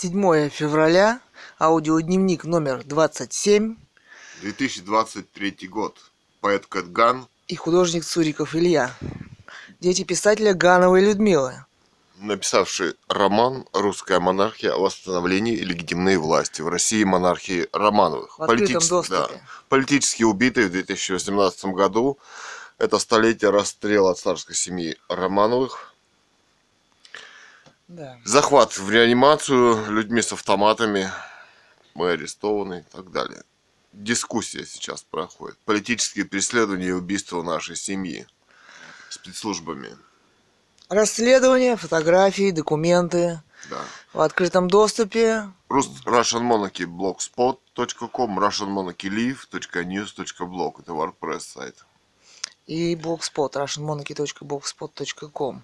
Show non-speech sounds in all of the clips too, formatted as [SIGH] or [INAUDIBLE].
7 февраля, аудиодневник номер 27 2023 год. Поэт Кэтган, и художник Цуриков Илья. Дети писателя Гановой Людмилы. написавший роман «Русская монархия. о Восстановлении легитимной власти в России монархии Романовых». В Политичес- доступе. Политически убитый в 2018 году. Это столетие расстрела царской семьи Романовых. Да. Захват в реанимацию людьми с автоматами. Мы арестованы и так далее. Дискуссия сейчас проходит. Политические преследования и убийства нашей семьи спецслужбами. Расследования, фотографии, документы Да. в открытом доступе. Russian Monarchy blogspot.com, Russian Monarchy live.news.blog. Это WordPress сайт. и blogspot russianmonarchy.blogspot.com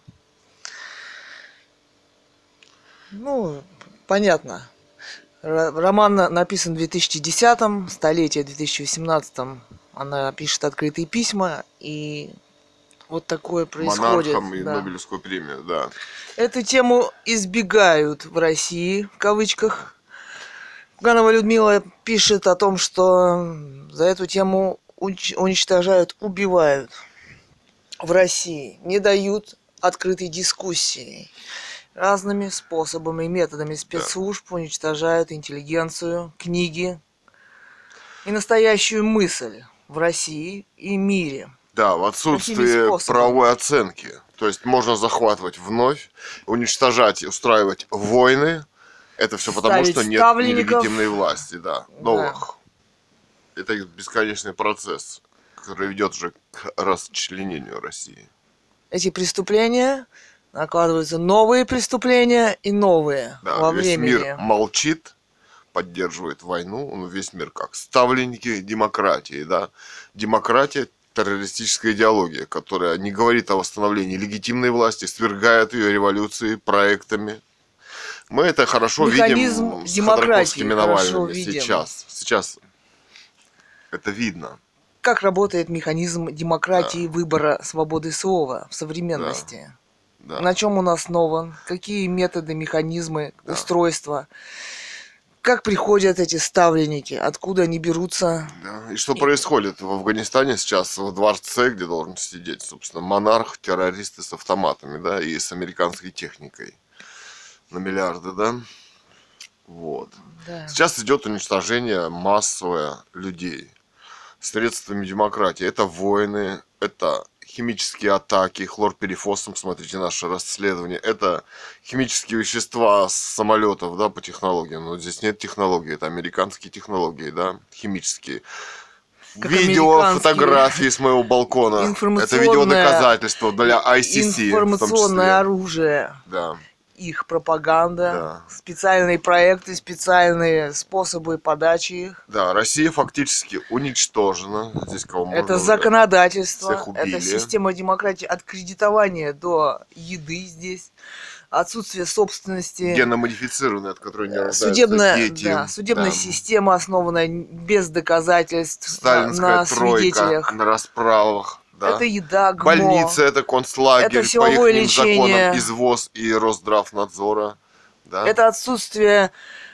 Ну, понятно. Роман на- написан в 2010-м, столетие в 2018-м. Она пишет открытые письма, и вот такое происходит. Монархом и да. Нобелевскую премию, да. Эту тему избегают в России, в кавычках. Ганова Людмила пишет о том, что за эту тему уничтожают, убивают в России, не дают открытой дискуссии. Разными способами и методами спецслужб уничтожают интеллигенцию, книги и настоящую мысль в России и мире. Да, в способами? правовой оценки. То есть можно захватывать вновь, уничтожать, и устраивать войны. Это все потому, что нет нелегитимной власти, да, новых. Это бесконечный процесс, который ведет уже к расчленению России. эти преступления накладываются новые преступления и новые Да, во весь времени. мир молчит, поддерживает войну, ну, весь мир как ставленники демократии, да. Демократия – террористическая идеология, которая не говорит о восстановлении легитимной власти, свергает ее революции, проектами. Мы это хорошо Механизм видим с демократии Навальными видим. сейчас. Сейчас это видно. Как работает механизм демократии выбора свободы слова в современности? Да. На чем он основан? Какие методы, механизмы, Да. устройства? Как приходят эти ставленники? Откуда они берутся? Да. И что происходит в Афганистане сейчас, в дворце, где должен сидеть, собственно, монарх, террористы с автоматами, да, и с американской техникой на миллиарды, да? Вот. Да. Сейчас идет уничтожение массовое людей средствами демократии. Это войны, это химические атаки, хлорперифосом, смотрите наше расследование. Это химические вещества с самолетов, да, по технологиям. Но здесь нет технологий, это американские технологии, да, химические. Как Видео, фотографии с моего балкона. Это Информационное- видео-доказательство для ICC. Информационное оружие. Да. Их пропаганда, Да. специальные проекты, специальные способы подачи их. Да, Россия фактически уничтожена. Здесь кого можно Это законодательство, всех убили. это система демократии от кредитования до еды здесь, отсутствие собственности, генно-модифицированные, от которой не рождаются судебная, дети. да, судебная Да. система, основанная без доказательств на, Сталинская на тройка свидетелях. на расправах. Да. Это еда, ГМО. Больница, это концлагерь, Это по ихним лечение. законам извоз и Росздравнадзора. Да. Это отсутствие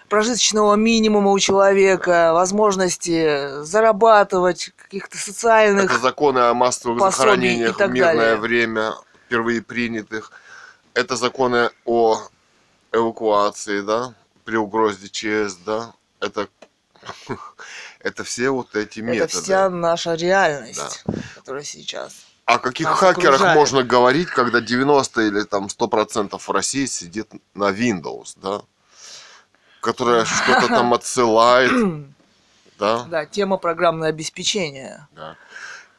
прожиточного минимума у человека, возможности зарабатывать, каких-то социальных Это законы о массовых захоронениях в мирное далее. время, впервые принятых. Это законы о эвакуации, да, при угрозе ЧС, да. Это, [LAUGHS] это все вот эти методы. Это вся наша реальность, которая сейчас. О каких нас хакерах окружает. можно говорить, когда 90 или там 100% в России сидит на Windows, да? Которая [LAUGHS] что-то там отсылает, да? Да, тема программное обеспечение. Да.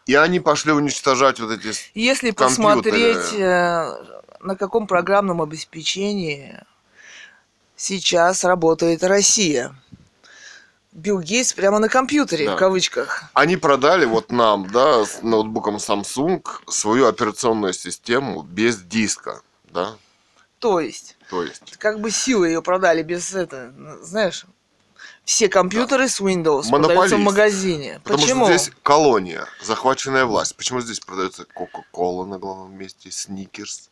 И они пошли уничтожать вот эти... Если Компьютеры. посмотреть, э, на каком программном обеспечении сейчас работает Россия. Билл Гейтс прямо на компьютере, Да. в кавычках. Они продали вот нам, да, с ноутбуком Samsung свою операционную систему без диска, да? То есть, То есть как бы силы ее продали без этого, знаешь, все компьютеры с Windows продаются в магазине. Потому Почему? что здесь колония, захваченная власть. Почему здесь продается Кока-Кола на главном месте, Сникерс?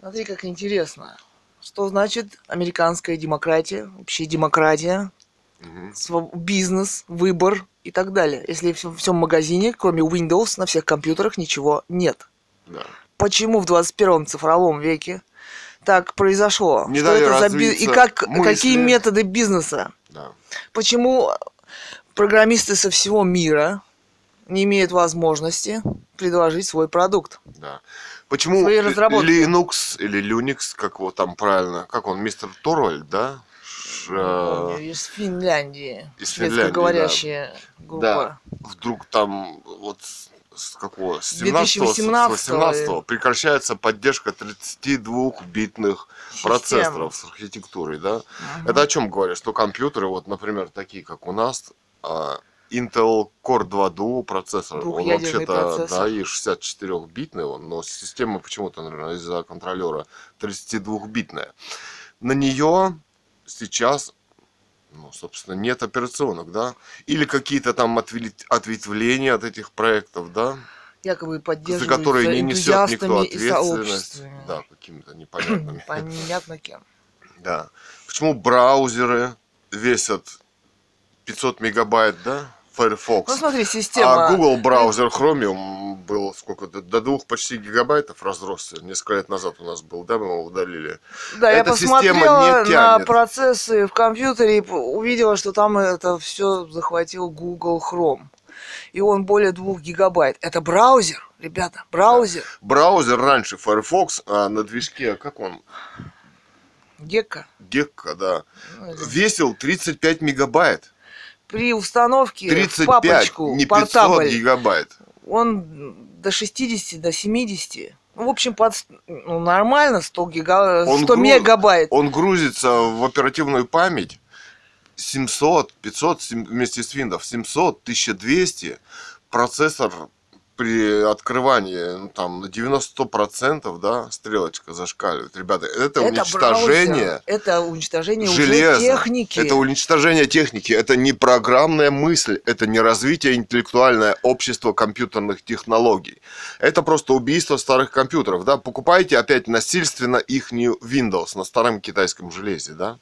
Смотри, как интересно. что значит американская демократия, вообще демократия, бизнес, выбор и так далее. Если в всем- магазине, кроме Windows, на всех компьютерах ничего нет. Да. Почему в 21 цифровом веке так произошло? Не Что это за би- И как, мысли. какие методы бизнеса? Да. Почему программисты со всего мира не имеют возможности предложить свой продукт? Да. Почему. Linux или Linux, как его там правильно, как он, мистер Торвальд, да? Э, из Финляндии. из Финляндии, группа. Да. Вдруг там вот с какого? С 17 2018 с 18 прекращается поддержка 32-битных Систем. процессоров с архитектурой, да? Мгм. Это о чем говорит? Что компьютеры, вот, например, такие, как у нас, а, Intel Core 2 Duo процессор, он вообще-то, да, и 64-битный он, но система почему-то, наверное, из-за контроллера 32-битная. На нее сейчас, ну, собственно, нет операционок, да? Или какие-то там отве- ответвления от этих проектов, да? Якобы За поддерживаются которые не несет никто ответственность. Да, какими-то [CLEARS THROAT] непонятными. Понятно кем. Да. Почему браузеры весят 500 мегабайт, да? Firefox. Ну смотри, система... а Google браузер Chromium был сколько? До, до двух почти гигабайтов разросся. Несколько лет назад у нас был, да, мы его удалили. Да, я эта система посмотрела на процессы в компьютере и увидела, что там это все захватил Google Chrome. И он более двух гигабайт. Это браузер, ребята, браузер. Браузер раньше Firefox а на движке, как он? Гекка. Гекка, да. Ну, Весил 35 мегабайт. При установке в 35, папочку не 500 портабль, гигабайт. он до 60, до 70. Ну, в общем, под, ну, нормально 100, гига, Он 100 гру- мегабайт. Он грузится в оперативную память 700, 500 сем- вместе с Windows, 700, 1200. Процессор при открывании ну, там на 90% да, стрелочка зашкаливает. Ребята, это, уничтожение браузер, это уничтожение железа. техники. Это уничтожение техники. Это не программная мысль. Это не развитие интеллектуальное общество компьютерных технологий. Это просто убийство старых компьютеров. Да? Покупайте опять насильственно их Windows на старом китайском железе. Да?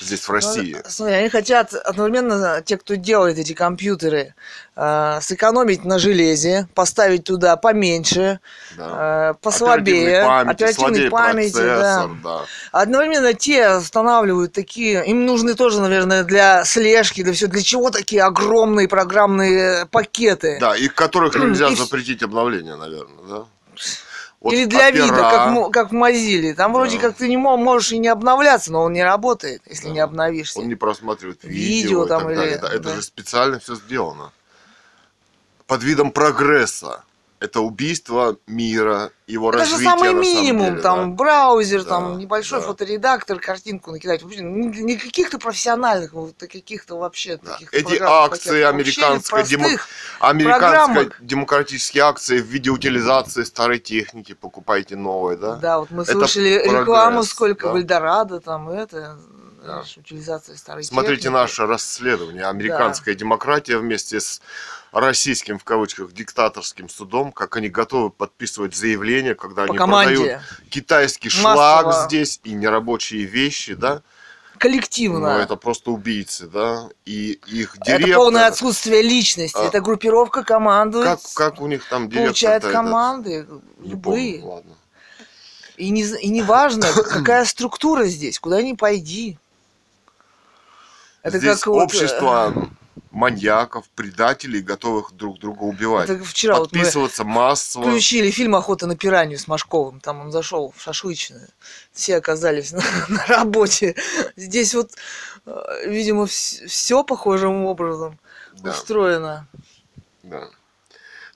Здесь в России. Ну, Смотри, они хотят одновременно, те, кто делает эти компьютеры, э, сэкономить на железе, поставить туда поменьше, Да. э, послабее, Оперативной памяти, оперативной слабее памяти, да. да. Одновременно те устанавливают такие, им нужны тоже, наверное, для слежки, для все, для чего такие огромные программные пакеты. Да, и которых нельзя И запретить обновление, наверное, да? Вот Или для вида, опера- как, мо- как в Mozilla. Там вроде Да. как ты не мо- можешь и не обновляться, но он не работает, если Да. не обновишься. Он не просматривает видео, Видео и там так или- далее. Да, это да. же специально все сделано. Под видом прогресса. Это убийство мира, его Это же развитие. самый на самом минимум, деле, там да. браузер, Да, там небольшой да. фоторедактор, картинку накидать. Вообще, не, каких-то профессиональных, вот каких-то вообще Да. таких Эти акции американской демо-. Американской программок. демократические акции в виде утилизации старой техники. Покупайте новые, да? Да, вот мы Это слышали прогресс, рекламу, сколько да. в Эльдорадо, там это, Да. утилизация старой Смотрите техники. наше расследование. Американская демократия вместе с российским, в кавычках, диктаторским судом, как они готовы подписывать заявления, когда По они команде. продают китайский Массово. шлак здесь и нерабочие вещи, да? Коллективно. Но это просто убийцы, да? И их Это директор... полное отсутствие личности. А. Это группировка командует, Как, как у них там директор получает команды, любые. ладно. И не, и не важно, [COUGHS] какая структура здесь, куда ни пойди. Это Здесь как вот, э, общество маньяков, предателей, готовых друг друга убивать. Это вчера вот Подписываться массово. включили фильм «Охота на пиранью» с Машковым. Там он зашел в шашлычную. Все оказались [LAUGHS] на, на работе. Здесь вот, э, видимо, все похожим образом Да. устроено. Да.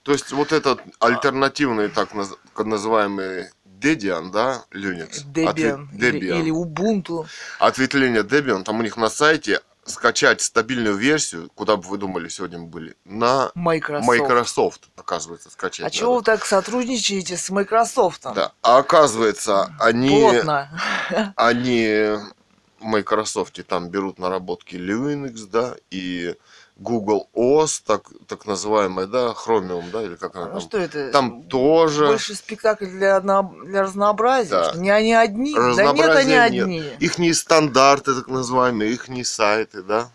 То есть вот этот альтернативный так наз- называемый Debian, да, Linux? Debian, Отве- или, Debian. или Ubuntu. Ответвление Debian, там у них на сайте скачать стабильную версию, куда бы вы думали сегодня мы были, на Microsoft. Microsoft, оказывается, скачать. А надо. чего вы так сотрудничаете с Microsoft? Да. А оказывается, они, Плотно. они в Microsoft там берут наработки Linux, да, и Google OS, так, так называемая, да, Chromium, да, или как она Ну там. что это? Там тоже Больше спектакль для, для разнообразия. Да. что Не они одни. Да нет, они нет. одни. Их стандарты, так называемые, их сайты, да,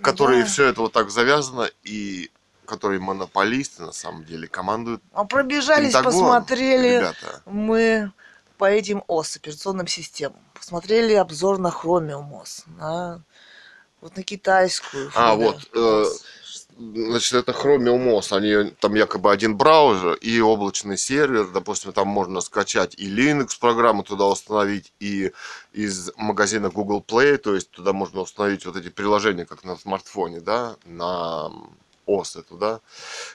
которые Да. все это вот так завязано и которые монополисты на самом деле командуют А пробежались, Пентагон, посмотрели ребята. мы по этим ОС, операционным системам. Посмотрели обзор на Chromium OS, на вот на китайскую. А, Full вот, э. Значит, это Chromium OS, они там якобы один браузер и облачный сервер, допустим, там можно скачать и Linux программу туда установить, и из магазина Google Play, то есть туда можно установить вот эти приложения, как на смартфоне, да, на OS эту, да.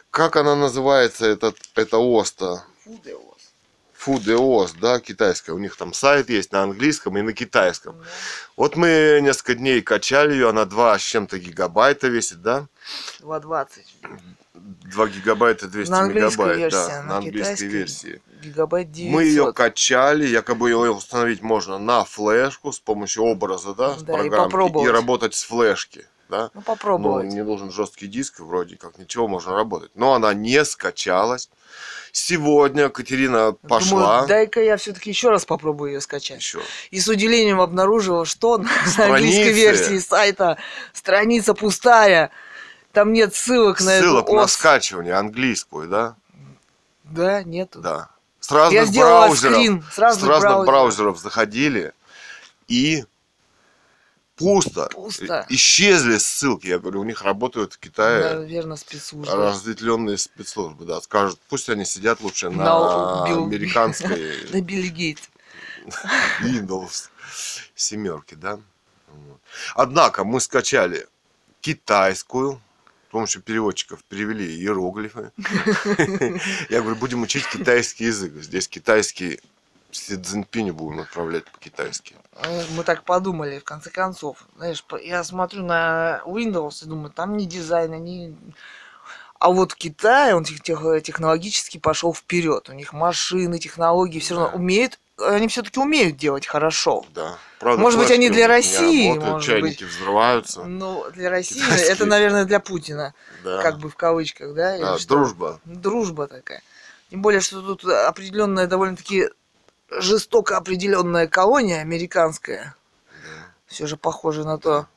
Как она называется, этот, это OS-то? Full OS. FoodOS, да, китайская. У них там сайт есть на английском и на китайском. Вот мы несколько дней качали ее, она 2 с чем-то гигабайта весит, да? 2.20. 2 гигабайта 200 на мегабайт, версии, да, а на английской версии. Гигабайт 900. Мы ее качали, якобы ее установить можно на флешку с помощью образа, да, с Да, и программки, попробовать. работать с флешки, да. Ну, Ну, попробовать. не должен жесткий диск, вроде как ничего, можно работать. Но она не скачалась. Сегодня Катерина пошла. Думаю, дай-ка я все-таки еще раз попробую ее скачать. Еще. И с удивлением обнаружила, что на Страницы. английской версии сайта страница пустая. Там нет ссылок на Ссылок эту на ос. скачивание английскую, да? Да, нету. Да. С разных Я браузеров, скрин с разных, разных браузеров. браузеров заходили и пусто. Пусто. Исчезли ссылки. Я говорю, у них работают в Китае Наверное, спецслужбы. разветвленные спецслужбы, да. Скажут, пусть они сидят лучше на, На Билл- американской [LAUGHS] На Билли Гейт. Windows [LAUGHS] семерки, да. Однако мы скачали китайскую, с помощью переводчиков перевели иероглифы. [LAUGHS] Я говорю, будем учить китайский язык. Здесь китайский Си Цзиньпиню будем отправлять по-китайски. Э, Мы так подумали, в конце концов. Знаешь, я смотрю на Windows и думаю, там ни дизайна, ни... А вот Китай, он тех- тех- технологически пошел вперед. У них машины, технологии все равно Да. умеют, они все-таки умеют делать хорошо. Да. Правда, Может быть, они для России, работают, может чайники взрываются. Ну, для России Китайские. это, наверное, для Путина, Да. как бы в кавычках, да? Да, дружба. Дружба такая. Тем более, что тут определенная, довольно-таки жестоко определенная колония американская. Все же похоже на то.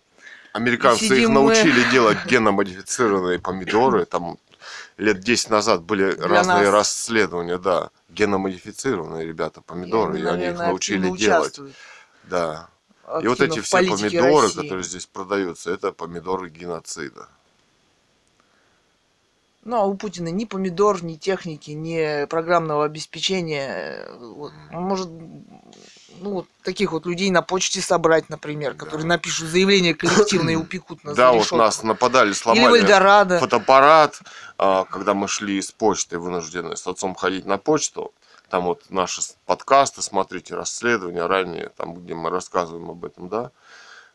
Американцы их сидим мы- научили делать геномодифицированные помидоры. Там лет 10 назад были Для разные нас. расследования, да. Геномодифицированные ребята помидоры, и, они, они их научили делать. Да. И вот эти все помидоры, России. которые здесь продаются, это помидоры геноцида. Ну, а у Путина ни помидор, ни техники, ни программного обеспечения. э, Вот. Он может ну, вот таких вот людей на почте собрать, например, которые Да. напишут заявление коллективное и упекут на Да, вот нас нападали, Или сломали Эльдорадо. фотоаппарат, а, когда мы шли с почты, вынуждены с отцом ходить на почту. Там вот наши подкасты, смотрите, расследования ранее, там, где мы рассказываем об этом, да.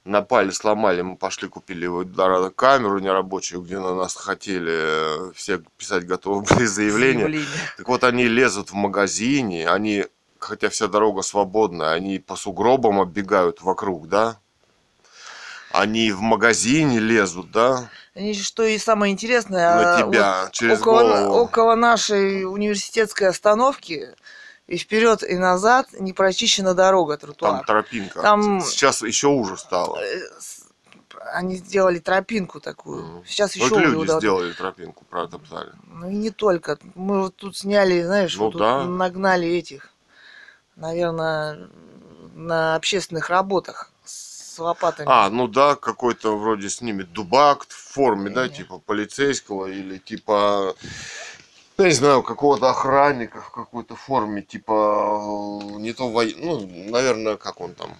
Напали, сломали, мы пошли, купили в Эльдорадо камеру нерабочую, где на нас хотели э, все писать готовы [LAUGHS] были заявления. Заявление. Так вот, они лезут в магазине, они, хотя вся дорога свободная, они по сугробам оббегают вокруг, да. Они в магазине лезут, да, Они же, что и самое интересное, на а, тебя, вот через около, голову. около нашей университетской остановки и вперед и назад не прочищена дорога, тротуар. Там тропинка. Там- Сейчас еще уже стало. Э, с- Они сделали тропинку такую. Мгм. Сейчас еще Вот люди удобно. сделали тропинку, протоптали. Ну и не только. Мы вот тут сняли, знаешь, Ну вот тут да. нагнали этих, наверное, на общественных работах с лопатами. А, ну да, какой-то вроде снимет дубак в форме, да, Не. типа полицейского или типа, я не знаю, какого-то охранника в какой-то форме, типа, э, не то воен... ну, наверное, как он там,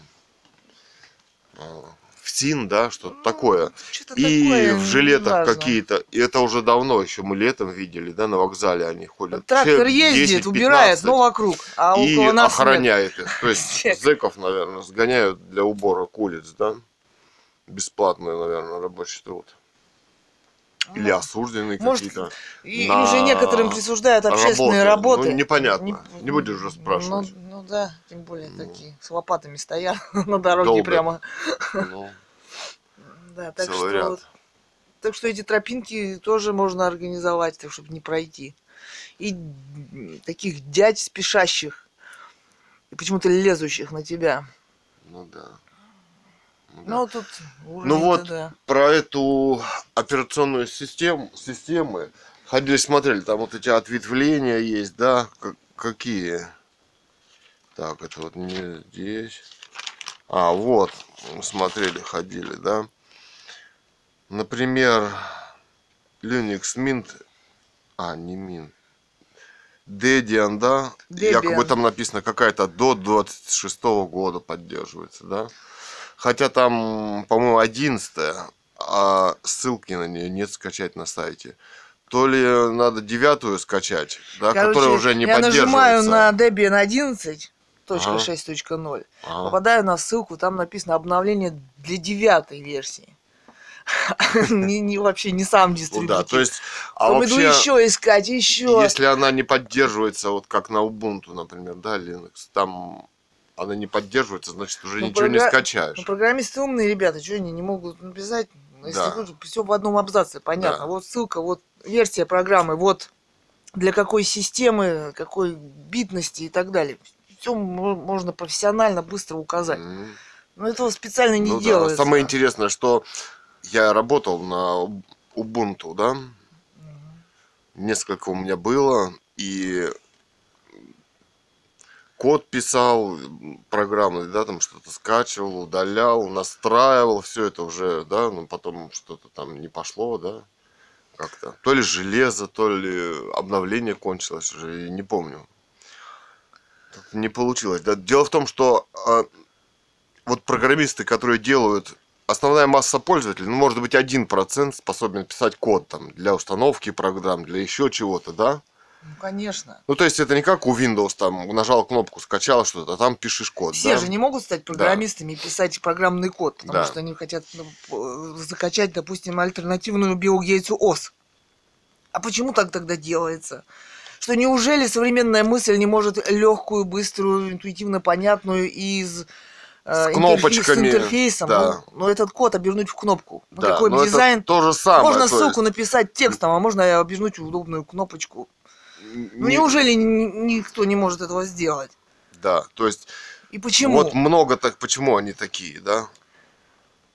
э, ФСИН, да, что-то такое. Что-то И такое, в жилетах какие-то, и это уже давно, еще мы летом видели, да, на вокзале они ходят. Трактор Человек ездит, 10-15. убирает, но вокруг, а и около нас нет. охраняет их. То есть зэков, наверное, сгоняют для убора улиц, да? Бесплатный, наверное, рабочий труд. Или Ну, осужденные какие-то. И на уже некоторым присуждают общественные работы. работы. Ну, непонятно. Не будешь же спрашивать. Ну, ну да, тем более Ну. такие с лопатами стоят [LAUGHS] на дороге Долбят. прямо. Ну, [LAUGHS] Да, так что ряд. вот Так что эти тропинки тоже можно организовать, так чтобы не пройти. И таких дядь спешащих, и почему-то лезущих на тебя. Ну да. Ну. Ну, тут Ну вот да. про эту операционную систему, системы ходили, смотрели, там вот эти ответвления есть, да, как- какие. Так, это вот не здесь. А, вот, смотрели, ходили, да. Например, Linux Mint, а, не Mint, Debian, да, якобы Debian. там написано какая-то до 26 года поддерживается, да. Хотя там, по-моему, 11 а ссылки на нее нет скачать на сайте. То ли надо девятую скачать, да, Короче, которая уже не я нажимаю поддерживается. на Debian 11 Ага. 6.0, Ага. попадаю на ссылку, там написано обновление для девятой версии. [LAUGHS] не, не- вообще не сам Ну дистрибьютор. да, то есть, а Потом иду вообще, еще искать, еще. если она не поддерживается, вот как на Ubuntu, например, да, Linux, там она не поддерживается, значит уже Ну, ничего не програ- скачаешь. Ну, программисты умные ребята, что они не могут написать? Ну, Если Да. все в одном абзаце, понятно. Да. Вот ссылка, вот версия программы, вот для какой системы, какой битности и так далее. Все можно профессионально быстро указать. М. Но этого специально не Ну да, делается. Самое интересное, что я работал на Ubuntu, да, Мгм. несколько у меня было, и код писал, программы, да, там что-то скачивал, удалял, настраивал, все это уже, да, ну потом что-то там не пошло, да, как-то. То ли железо, то ли обновление кончилось уже, не помню. Не получилось. Да, дело в том, что а, вот программисты, которые делают основная масса пользователей, ну, может быть, один процент способен писать код там для установки программ, для еще чего-то, да? Ну, конечно. Ну, то есть это не как у Windows, там, нажал кнопку, скачал что-то, а там пишешь код, Все да? же не могут стать программистами и писать программный код, потому Да. что они хотят ну, закачать, допустим, альтернативную Билл Гейтсу ОС. А почему так тогда делается? Что неужели современная мысль не может легкую, быструю, интуитивно понятную из э, С кнопочками, с интерфейсом, да. ну, ну, этот код обернуть в кнопку. Ну, Да, какой но дизайн? то же самое. Можно ссылку есть написать текстом, а можно обернуть в удобную кнопочку. Ну не- неужели ни- никто не может этого сделать? Да, то есть И почему? вот много так, почему они такие, да?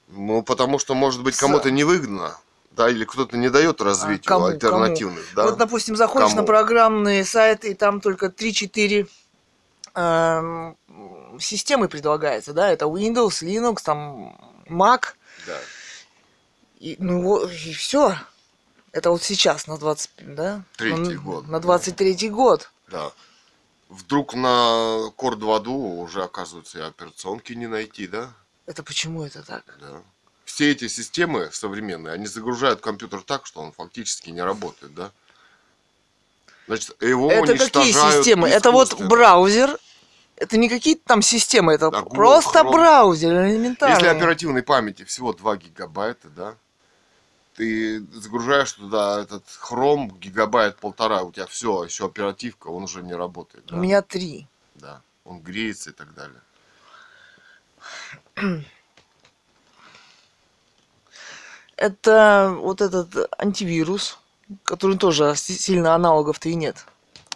Ну, потому что, может быть, кому-то невыгодно, да, или кто-то не дает развитию кому, альтернативных, да? Вот, допустим, заходишь Кому? на программные сайты, и там только 3-4 эм, системы предлагается, да, это Windows, Linux, там Mac, Да. и, ну и все. Это вот сейчас, на 20, да? Третий на, год, На да. 23 год. Да. Вдруг на Core 2 уже, оказывается, и операционки не найти, да? Это почему это так? Да. Все эти системы современные, они загружают компьютер так, что он фактически не работает, да? Значит, его это какие системы? Это вот браузер, это не какие-то там системы, это Да, Google просто Chrome. браузер, элементарно. Если оперативной памяти всего 2 гигабайта, да, ты загружаешь туда этот хром гигабайт полтора, у тебя все, еще оперативка, он уже не работает. У да? меня три. Да, он греется и так далее. [CLEARS THROAT] Это вот этот антивирус, который тоже си- сильно аналогов-то и нет.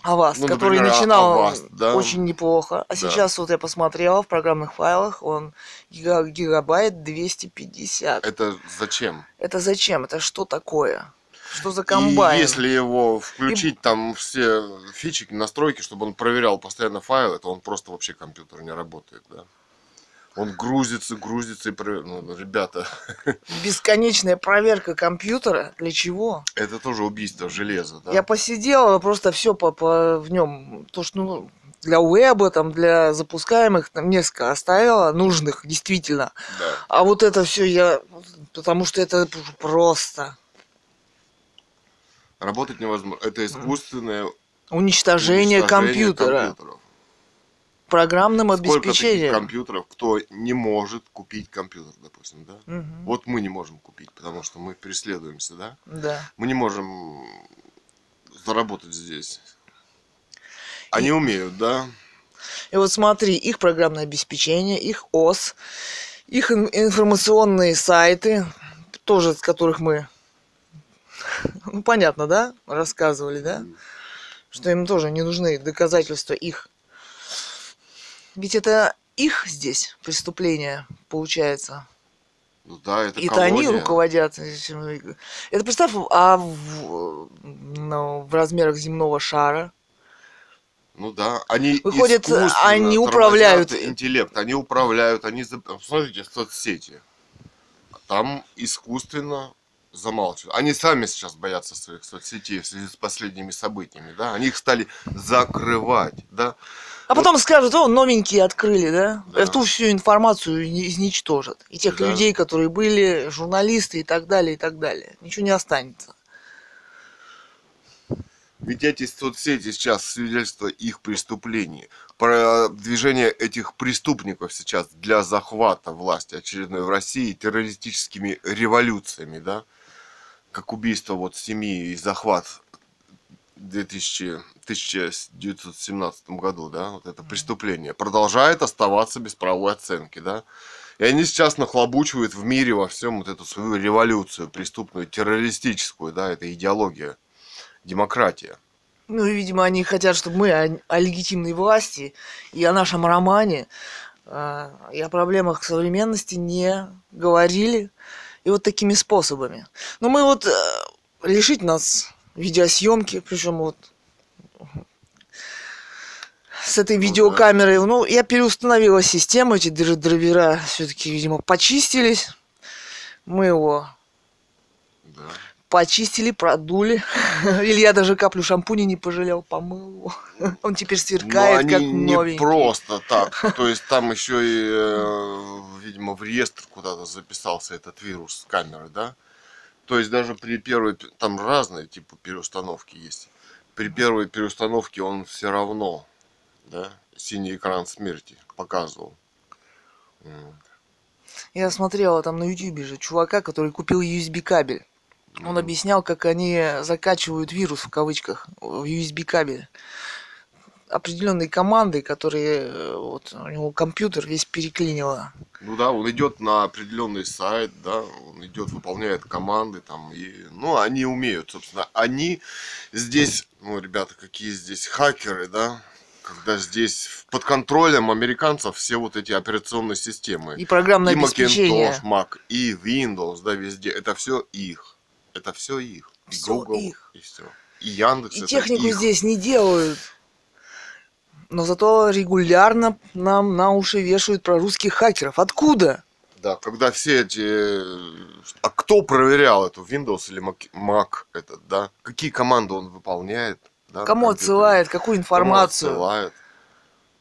Аваст, Ну, который например, начинал Avast, да. очень неплохо. А Да. сейчас вот я посмотрела в программных файлах, он гига- гигабайт 250. Это зачем? Это зачем? Это что такое? Что за И комбайн? если его включить там все фичи, настройки, чтобы он проверял постоянно файлы, то он просто вообще компьютер не работает, да. Он грузится, грузится и проверяет. Ну, ребята, [LAUGHS] Бесконечная проверка компьютера. Для чего? это тоже убийство железа, да. Я посидела, просто все по, по- в нем. То, что ну, для уэба, там, для запускаемых, там несколько оставила, нужных, действительно. Да. А вот это все я. Потому что это просто Работать невозможно. Это искусственное уничтожение, уничтожение компьютера. компьютеров. Программным Сколько обеспечением. компьютеров, кто не может купить компьютер, допустим, да? Мгм. Вот мы не можем купить, потому что мы преследуемся, да? Да. Мы не можем заработать здесь. Они И- умеют, да? И вот смотри, их программное обеспечение, их ОС, их ин- информационные сайты, тоже с которых мы [LAUGHS] Ну, понятно, да? Рассказывали, да? Что им тоже не нужны доказательства их. Ведь это их здесь преступление получается. Ну да, это И это они колония. руководят. Это представь, а в, ну, в размерах земного шара. Ну да, они Выходит, они управляют- интеллект, они управляют, они смотрите соцсети, там искусственно замалчивают. Они сами сейчас боятся своих соцсетей в связи с последними событиями, да, они их стали закрывать, да. А потом скажут, о, новенькие открыли, да? Да. Эту всю информацию изничтожат. И тех Да. людей, которые были, журналисты и так далее, и так далее. Ничего не останется. Ведь эти соцсети сейчас свидетельство их преступлений. Продвижение этих преступников сейчас для захвата власти очередной в России террористическими революциями, да? Как убийство вот семьи и захват 2000 1917 году, да, вот это преступление, продолжает оставаться без правовой оценки, да. И они сейчас нахлобучивают в мире во всем вот эту свою революцию преступную, террористическую, да, это идеология демократия. Ну, и, видимо, они хотят, чтобы мы о, о легитимной власти и о нашем романе, а, и о проблемах современности не говорили. И вот такими способами. Но мы вот э, лишить нас видеосъемки, причем вот с этой Ну да. видеокамерой. Ну, я переустановила систему, эти др- драйвера все-таки, видимо, почистились. Мы его Да. почистили, продули. [LAUGHS] Или я даже каплю шампуня не пожалел, помыл его. [LAUGHS] Он теперь Но сверкает, они как не новенький. просто так. [LAUGHS] То есть там еще и, э, видимо, в реестр куда-то записался этот вирус с камеры, да? То есть даже при первой, пе- там разные типы переустановки есть. При первой переустановке он все равно, да, синий экран смерти показывал. Я смотрела там на ютубе же чувака, который купил USB кабель. Он объяснял, как они закачивают вирус в кавычках в USB кабель. Определенные команды, которые э, вот у него компьютер весь переклинило. Ну да, он идет на определенный сайт, да, он идет, выполняет команды там, и, ну, они умеют, собственно, они здесь, ну, ребята, какие здесь хакеры, да, когда здесь под контролем американцев все вот эти операционные системы. И программное и обеспечение. Macintosh, Mac, и Windows, да, везде, это все их, это все их. И Google, их. и все. И Яндекс, И технику их. здесь не делают. Но зато регулярно нам на уши вешают про русских хакеров. Откуда? Да, когда все эти... А кто проверял эту Windows или Mac, Mac этот, да? Какие команды он выполняет? Да, Кому отсылает, какую Кому информацию? отсылает?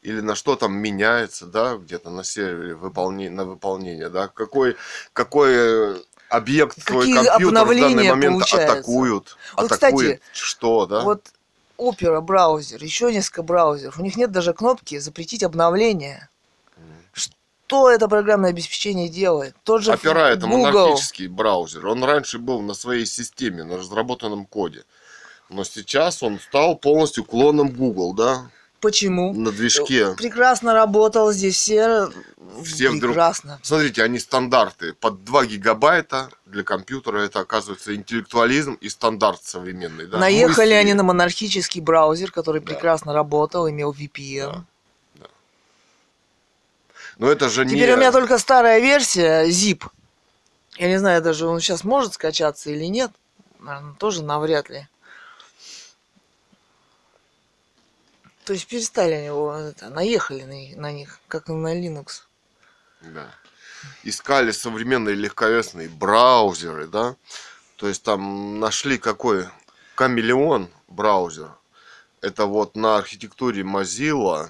Или на что там меняется, да, где-то на сервере выполнение, на выполнение, да? Какой, какой э, объект твой Какие компьютер в данный момент получаются? атакуют? Вот, атакует что, да? Вот Opera браузер, еще несколько браузеров. У них нет даже кнопки запретить обновление. Что это программное обеспечение делает? Тот же Opera это Google. монархический браузер. Он раньше был на своей системе, на разработанном коде. Но сейчас он стал полностью клоном Google, да? Почему? На движке. Прекрасно работал здесь все. Все вдруг- Прекрасно. Смотрите, они стандарты. Под 2 гигабайта для компьютера это оказывается интеллектуализм и стандарт современный. Да? Наехали Мысли. они на монархический браузер, который Да. прекрасно работал, имел VPN. Да. Но это же не... Теперь у меня только старая версия zip. Я не знаю, даже он сейчас может скачаться или нет. Наверное, тоже навряд ли. То есть перестали они его, это, наехали на, на них, как на Linux. Да. Искали современные легковесные браузеры, да? То есть там нашли какой? Камелеон браузер. Это вот на архитектуре Mozilla.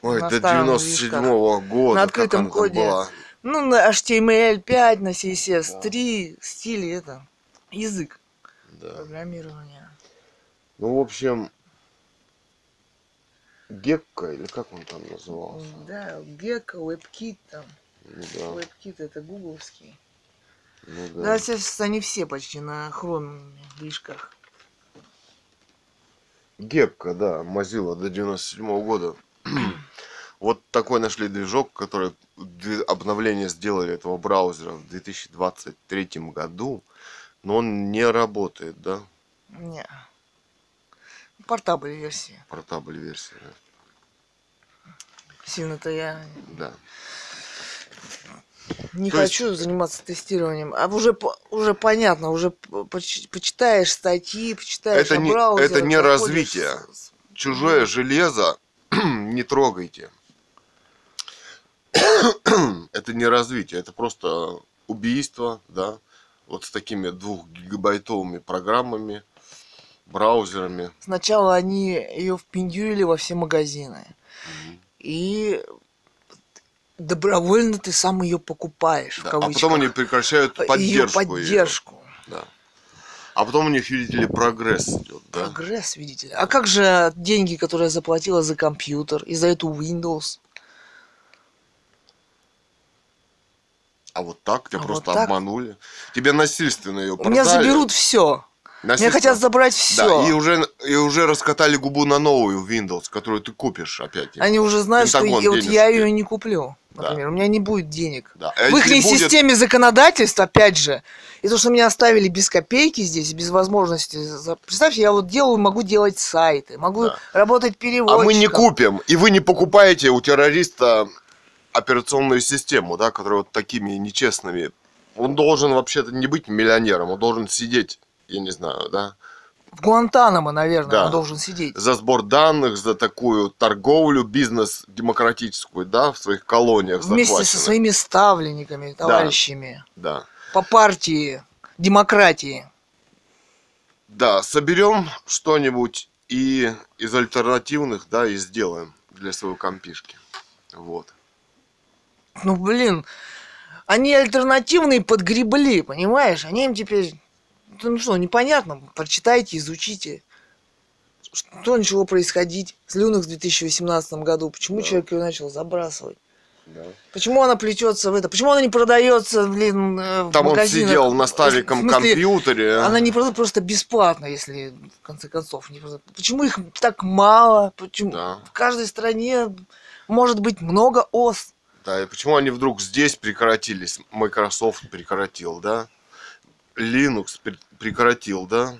Ой, На до старом 97 -го года. На открытом коде. была. Ну, на HTML5, на CSS3, стиле это, язык Да. программирования. Ну, в общем, Гекко, или как он там назывался? Да, Gecko, WebKit там. Ну да, WebKit это гугловский. ну Да, да. сейчас они все почти на хром движках. Гекко, да, Mozilla до 97 года. [CLEARS THROAT] Вот такой нашли движок, который обновление сделали этого браузера в 2023 году, Но он не работает, да? Не. Портабель версии. Портабель версия. Сильно-то я Да. не То есть- хочу заниматься тестированием. А уже, уже понятно, уже по- поч- почитаешь статьи, почитаешь Это не- браузерах, это не развитие. с- Чужое железо [CLEARS THROAT] не трогайте. [CLEARS THROAT] это не развитие, это просто убийство, да, вот с такими двухгигабайтовыми программами, браузерами. Сначала они ее впендюрили во все магазины. И добровольно ты сам ее покупаешь, в Да, А кавычках. потом они прекращают Ее поддержку. поддержку. Да. А потом у них, видите ли, прогресс идет, да? Прогресс, видите ли. А как же деньги, которые я заплатила за компьютер и за эту Windows? А вот так тебя А просто вот так? обманули. Тебе насильственно ее У продали. меня заберут все. Насильственно. хотят забрать все. Да, и уже, и уже раскатали губу на новую Windows, которую ты купишь опять. Они уже знают, что я, вот я ее не куплю. Да. Например, у меня не будет денег. Да. А В их будет- системе законодательства, опять же, и то, что меня оставили без копейки здесь, без возможности. Представьте, я вот делаю, могу делать сайты, могу Да. работать А переводчиком. мы не купим, и вы не покупаете у террориста операционную систему, да, которая вот такими нечестными. Он должен вообще-то не быть миллионером, он должен сидеть, я не знаю, да, В Гуантанамо, наверное, Да. он должен сидеть. за сбор данных, за такую торговлю, бизнес демократическую, да, в своих колониях Вместе со своими ставленниками, товарищами. Да. По партии демократии. Да, соберем что-нибудь и из альтернативных, да, и сделаем для своего компишки. Вот. Ну, блин, они альтернативные подгребли, понимаешь? Они им теперь... Ну что, непонятно. Прочитайте, изучите. Что начало происходить с Linux в 2018 году? Почему Да. человек ее начал забрасывать? Да. Почему она плетется в это? Почему она не продается, блин, э, в Там он магазинах? сидел на В стареньком смысле, компьютере. Она не продается просто бесплатно, если в конце концов. Не продается. Почему их так мало? Почему Да. в каждой стране может быть много ос? Да, и почему они вдруг здесь прекратились? Microsoft прекратил, да? Linux прекратил, да?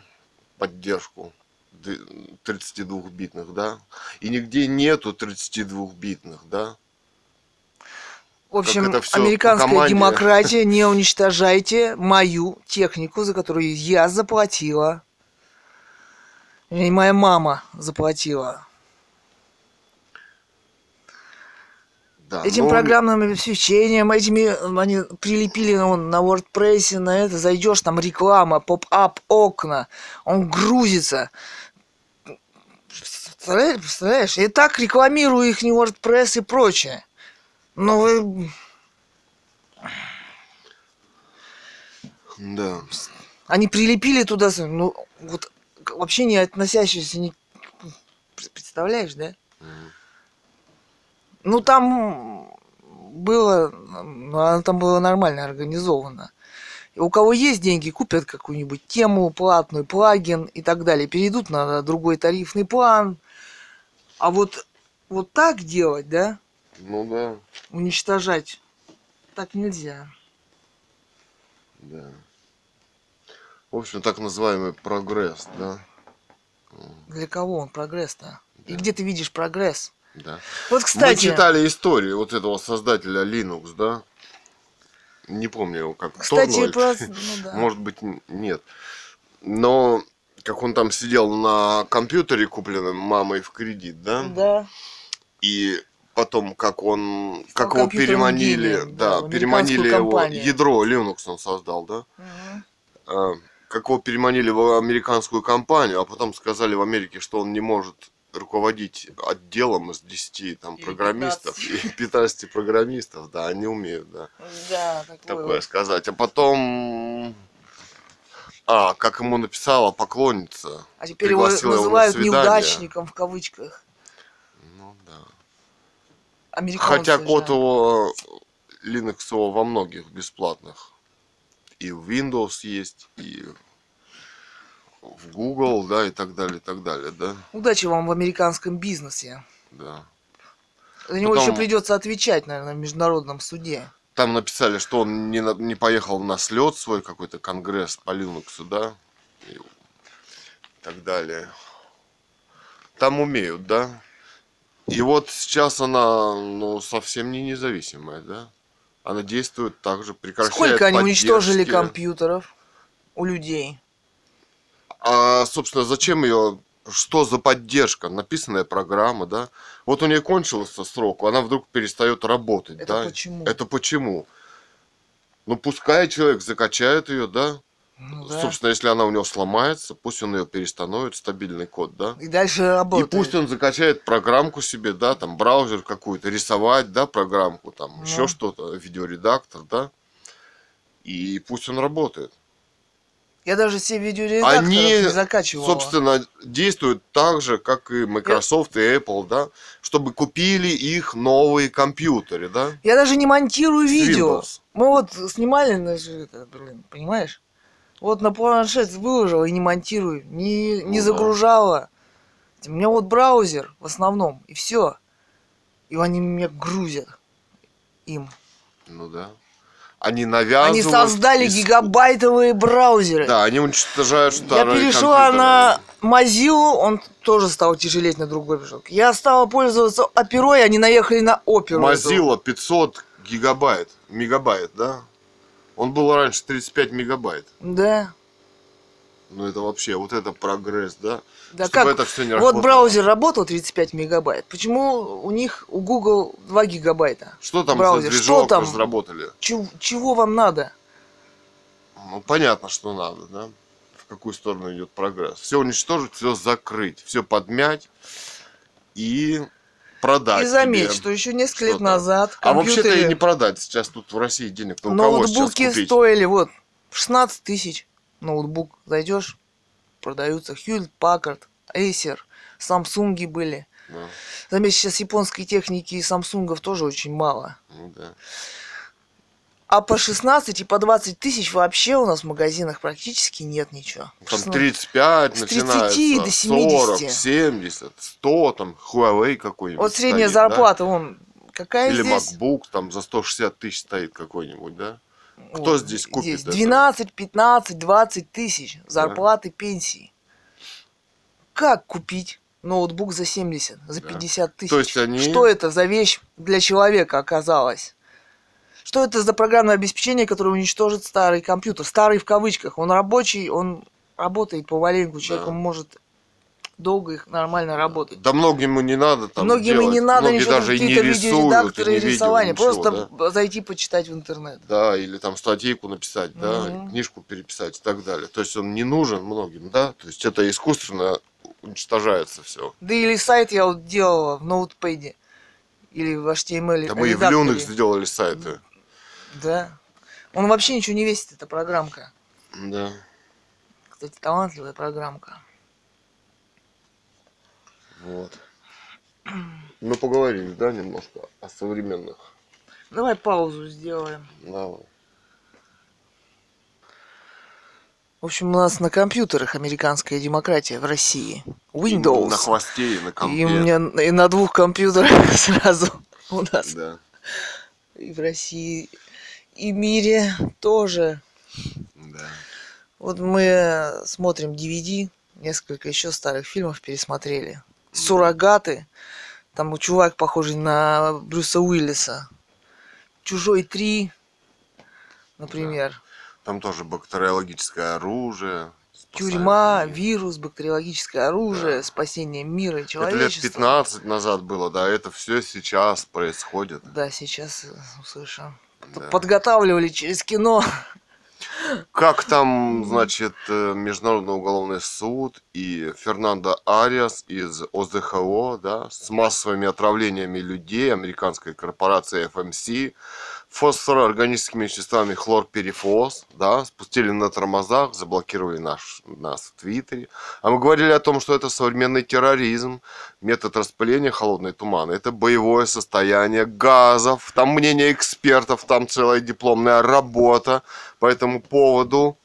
Поддержку д- 32-битных, да? И нигде нету 32-битных, да? В общем, американская демократия, [LAUGHS] не уничтожайте мою технику, за которую я заплатила. И моя мама заплатила. Да Этим но- программным обеспечением, этими они прилепили на, на WordPress, на это, зайдешь, там реклама, поп-ап окна, он грузится. Представляешь, представляешь? И так рекламирую их не WordPress и прочее. Ну вы... Да. Они прилепили туда, ну, вот вообще не относящиеся ни... Представляешь, да? Мгм. Ну, там было, ну, там было нормально организовано. И у кого есть деньги, купят какую-нибудь тему платную, плагин и так далее. Перейдут на другой тарифный план. А вот, вот так делать, да, Ну да, уничтожать, так нельзя. да. В общем, так называемый прогресс, да? Для кого он прогресс-то? И Да. где ты видишь прогресс? Да. Вот, Мы кстати, читали историю вот этого создателя Linux, да? Не помню его как. кстати, про... [LAUGHS] ну да. Может быть, нет. Но как он там сидел на компьютере, купленном мамой в кредит, да? Да. И потом, как он, Стал как его переманили, гением, да, да, переманили американскую его, компанию. ядро Linux он создал, да? А, как его переманили в американскую компанию, а потом сказали в Америке, что он не может руководить отделом из 10 там, Или программистов и 15 программистов, да, они умеют, да, Да, такое. такое вот. сказать. А потом, а, как ему написала поклонница, А теперь его пригласила его на называют неудачником в кавычках. ну да. Американцы Хотя код его Linux его во многих бесплатных. И в Windows есть, и в Google, да, и так далее, и так далее, да, Удачи вам в американском бизнесе. да. За него Потом- еще придется отвечать, наверное, в международном суде. там написали, что он не, не поехал на слет свой какой-то конгресс по Linux, да, и так далее. Там умеют, да. И вот сейчас она, ну, совсем не независимая, да. Она действует так же, прекращает Сколько они уничтожили компьютеров у людей? А, собственно, зачем ее, что за поддержка, написанная программа, да? Вот у нее кончился срок, она вдруг перестает работать, Это да? почему? Это почему? Ну, пускай человек закачает ее, да? Ну да. Собственно, если она у него сломается, пусть он ее перестановит, стабильный код, да? И дальше И работает. пусть он закачает программку себе, да, там браузер какую-то, рисовать, да, программку, там Ну. еще что-то, видеоредактор, да. И пусть он работает. Я даже все видеоредакторов Они, не закачивала. собственно, действуют так же, как и Microsoft и Apple, да, чтобы купили их новые компьютеры, да. Я даже не монтирую С видео. Windows. Мы вот снимали, это, блин, понимаешь? Вот на планшет выложила и не монтирую, не, не Ну да. загружала. У меня вот браузер в основном, и все. И они меня грузят им. Ну да. Они навязывают. Они создали иск- гигабайтовые браузеры. Да, они уничтожают Я старые перешла компьютеры. на Mozilla, он тоже стал тяжелеть на другой прыжок. Я стала пользоваться оперой, они наехали на оперу. эту. Mozilla 500 гигабайт, мегабайт, да? Он был раньше 35 мегабайт. Да. Ну это вообще, вот это прогресс, да? Да Чтобы как? это все не Вот работало. браузер работал 35 мегабайт. Почему у них, у Google 2 гигабайта? Что там браузер? за Что там? разработали? Чего, чего вам надо? Ну понятно, что надо, да? В какую сторону идет прогресс. Все уничтожить, все закрыть, все подмять и продать. и заметь, что еще несколько лет что-то. назад А вообще-то и компьютеры- не продать. Сейчас тут в России денег ну, ноутбуки стоили вот 16 тысяч. Ноутбук зайдешь, продаются Hewlett Packard, Acer, Samsung были. Да, Заметь, сейчас японской техники и Самсунгов тоже очень мало. ну да. А по 16 и по 20 тысяч вообще у нас в магазинах практически нет ничего. Там 16. 35 С 30 начинается, до 70. 40, 70, 100, там, Huawei какой-нибудь Вот средняя стоит, да? зарплата, вон, какая Или здесь? MacBook там за 160 тысяч стоит какой-нибудь, да? Кто Вот здесь купит Здесь это? 12, 15, 20 тысяч зарплаты, пенсии. Как купить ноутбук за 70, за Да. 50 тысяч? То есть они- Что это за вещь для человека оказалась? Что это за программное обеспечение, которое уничтожит старый компьютер? Старый в кавычках. Он рабочий, он работает помаленьку. Человек Да. он может долго их нормально работать. Да многим ему не надо там Многим и делать. не надо Многие ничего, даже и не рисуют, и видеоредакторы не и видео, рисование. ничего, Просто да? зайти почитать в интернет. Да, или там статейку написать, да, Мгм. книжку переписать и так далее. То есть он не нужен многим, да? То есть это искусственно уничтожается все. Да или сайт я вот делала в ноутпэде. Или в HTML. Да мы и в. Linux сделали сайты. Да. Он вообще ничего не весит, эта программка. Да. Кстати, талантливая программка. Вот. Мы поговорили, да, немножко о современных. Давай паузу сделаем. Давай. В общем, у нас на компьютерах американская демократия в России. И Windows. на хвосте, и на компе. И у меня и на двух компьютерах [LAUGHS] сразу у нас. Да. И в России, и в мире тоже. Да. Вот мы смотрим DVD, несколько еще старых фильмов пересмотрели. Суррогаты. Там чувак похожий на Брюса Уиллиса. Чужой 3, например. Там тоже бактериологическое оружие. Тюрьма, людей. вирус, бактериологическое оружие, Да. спасение мира и Это лет человечества. 15 назад было, да, это все сейчас происходит. Да, сейчас э, услышал. Да. Подготавливали через кино. Как там, значит, э, Международный уголовный суд и Фернандо Ариас из ОЗХО, да, с массовыми отравлениями людей американской корпорации FMC, фосфороорганическими веществами хлорперифос, да, спустили на тормозах, заблокировали наш, нас в Твиттере. А мы говорили о том, что это современный терроризм, метод распыления холодной тумана. Это боевое состояние газов, там мнение экспертов, там целая дипломная работа по этому поводу.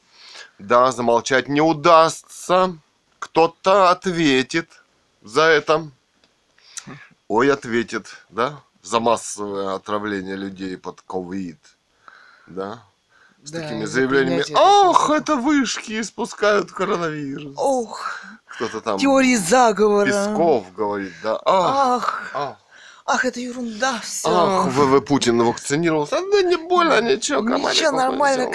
Да, замолчать не удастся. Кто-то ответит за это. Ой, ответит, да, за массовое отравление людей под ковид. Да. С Да, такими за заявлениями. таких- это вышки испускают коронавирус. Ох, Кто-то там теории заговора. Песков говорит, да. Ах, Ах, ах, ах, это ерунда, все. ах, ВВ Путин вакцинировался. Да не больно, ничего, комарику Ничего, нормально. На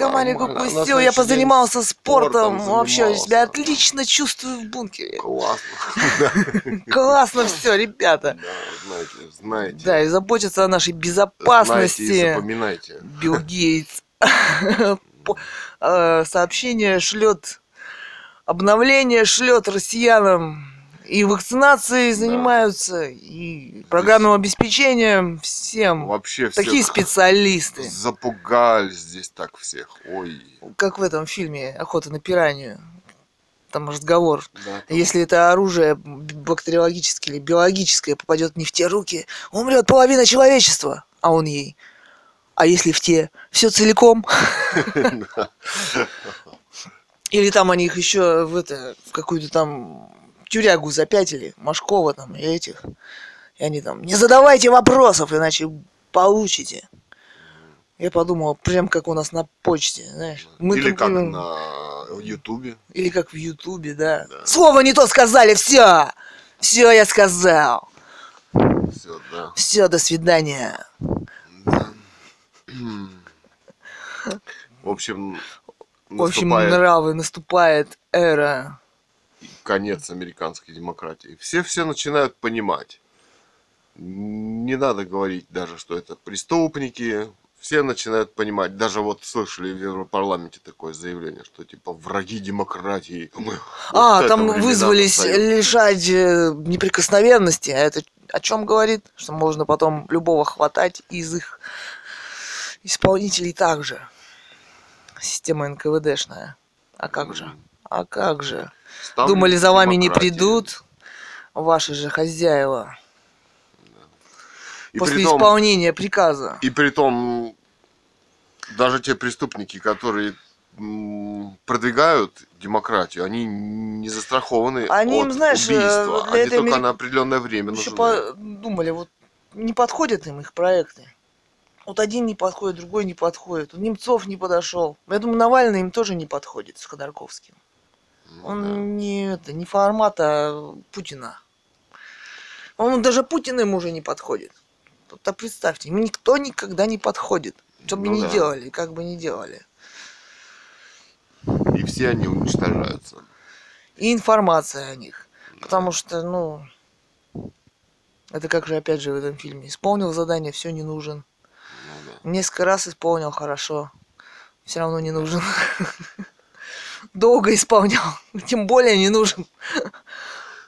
пустил. Я позанимался спортом. Вообще, занимался. себя отлично чувствую в бункере. Классно. [LAUGHS] Классно все, ребята. Да, знаете, знаете. Да, и заботиться о нашей Знаете и безопасности. запоминайте. Билл Гейтс [LAUGHS] э, сообщение шлет, обновление шлет россиянам. И вакцинацией занимаются, и программным обеспечением всем. Вообще все Такие специалисты. запугали здесь так всех. Ой. Как в этом фильме «Охота на пиранью». Там разговор. Да, там Если это оружие бактериологическое или биологическое попадет не в те руки, умрет половина человечества, а он ей. А если в те, все целиком. [LAUGHS] Или там они их еще в это в какую-то там тюрягу запятили, Машкова там и этих. И они там, не задавайте вопросов, иначе получите. Я подумал, прям как у нас на почте, знаешь. Мы Или как прям- на Ютубе. или как в Ютубе, да. Да. Слово не то сказали, все! Все я сказал. Все, да. Все, до свидания. Да. В общем, В общем, наступает нравы, наступает эра. Конец американской демократии. Все все начинают понимать. Не надо говорить даже, что это преступники. Все начинают понимать. Даже вот слышали в Европарламенте такое заявление, что типа враги демократии. Мы А, вот там вызвались лишать э, неприкосновенности. А это о чем говорит? Что можно потом любого хватать из их исполнителей также. Система НКВДшная. А как же? А как же? Ставлю Думали, за вами не придут ваши же хозяева И после притом- исполнения приказа. И при том, даже те преступники, которые м, продвигают демократию, они не застрахованы Они им, от знаешь, э, убийства. для они этой только Америк- на определенное время Еще нужны. подумали, вот не подходят им их проекты. Вот один не подходит, другой не подходит. У Немцов не подошел. Я думаю, Навальный им тоже не подходит с Ходорковским. Он да. не, это, не формата Путина. Он даже Путин ему уже не подходит. Вот а представьте, ему никто никогда не подходит. Что бы Ну ни да. делали, как бы ни делали. И все они уничтожаются. И информация о них. Потому что, ну, это как же опять же в этом фильме. Исполнил задание, все не нужен. Ну да. Несколько раз исполнил хорошо. Все равно не нужен. [LAUGHS] Долго исполнял. [LAUGHS] Тем более не нужен.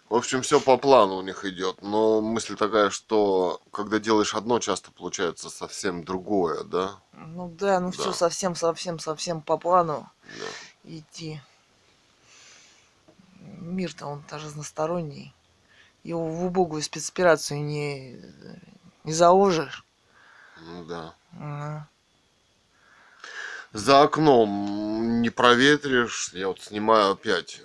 В общем, все по плану у них идет. Но мысль такая, что когда делаешь одно, часто получается совсем другое, да? Ну да, ну все Да. совсем, совсем, совсем по плану Да. идти. Мир-то он даже разносторонний. Его в убогую спецоперацию не, не заложишь. Ну да. Ага. За окном не проветришь. Я вот снимаю опять.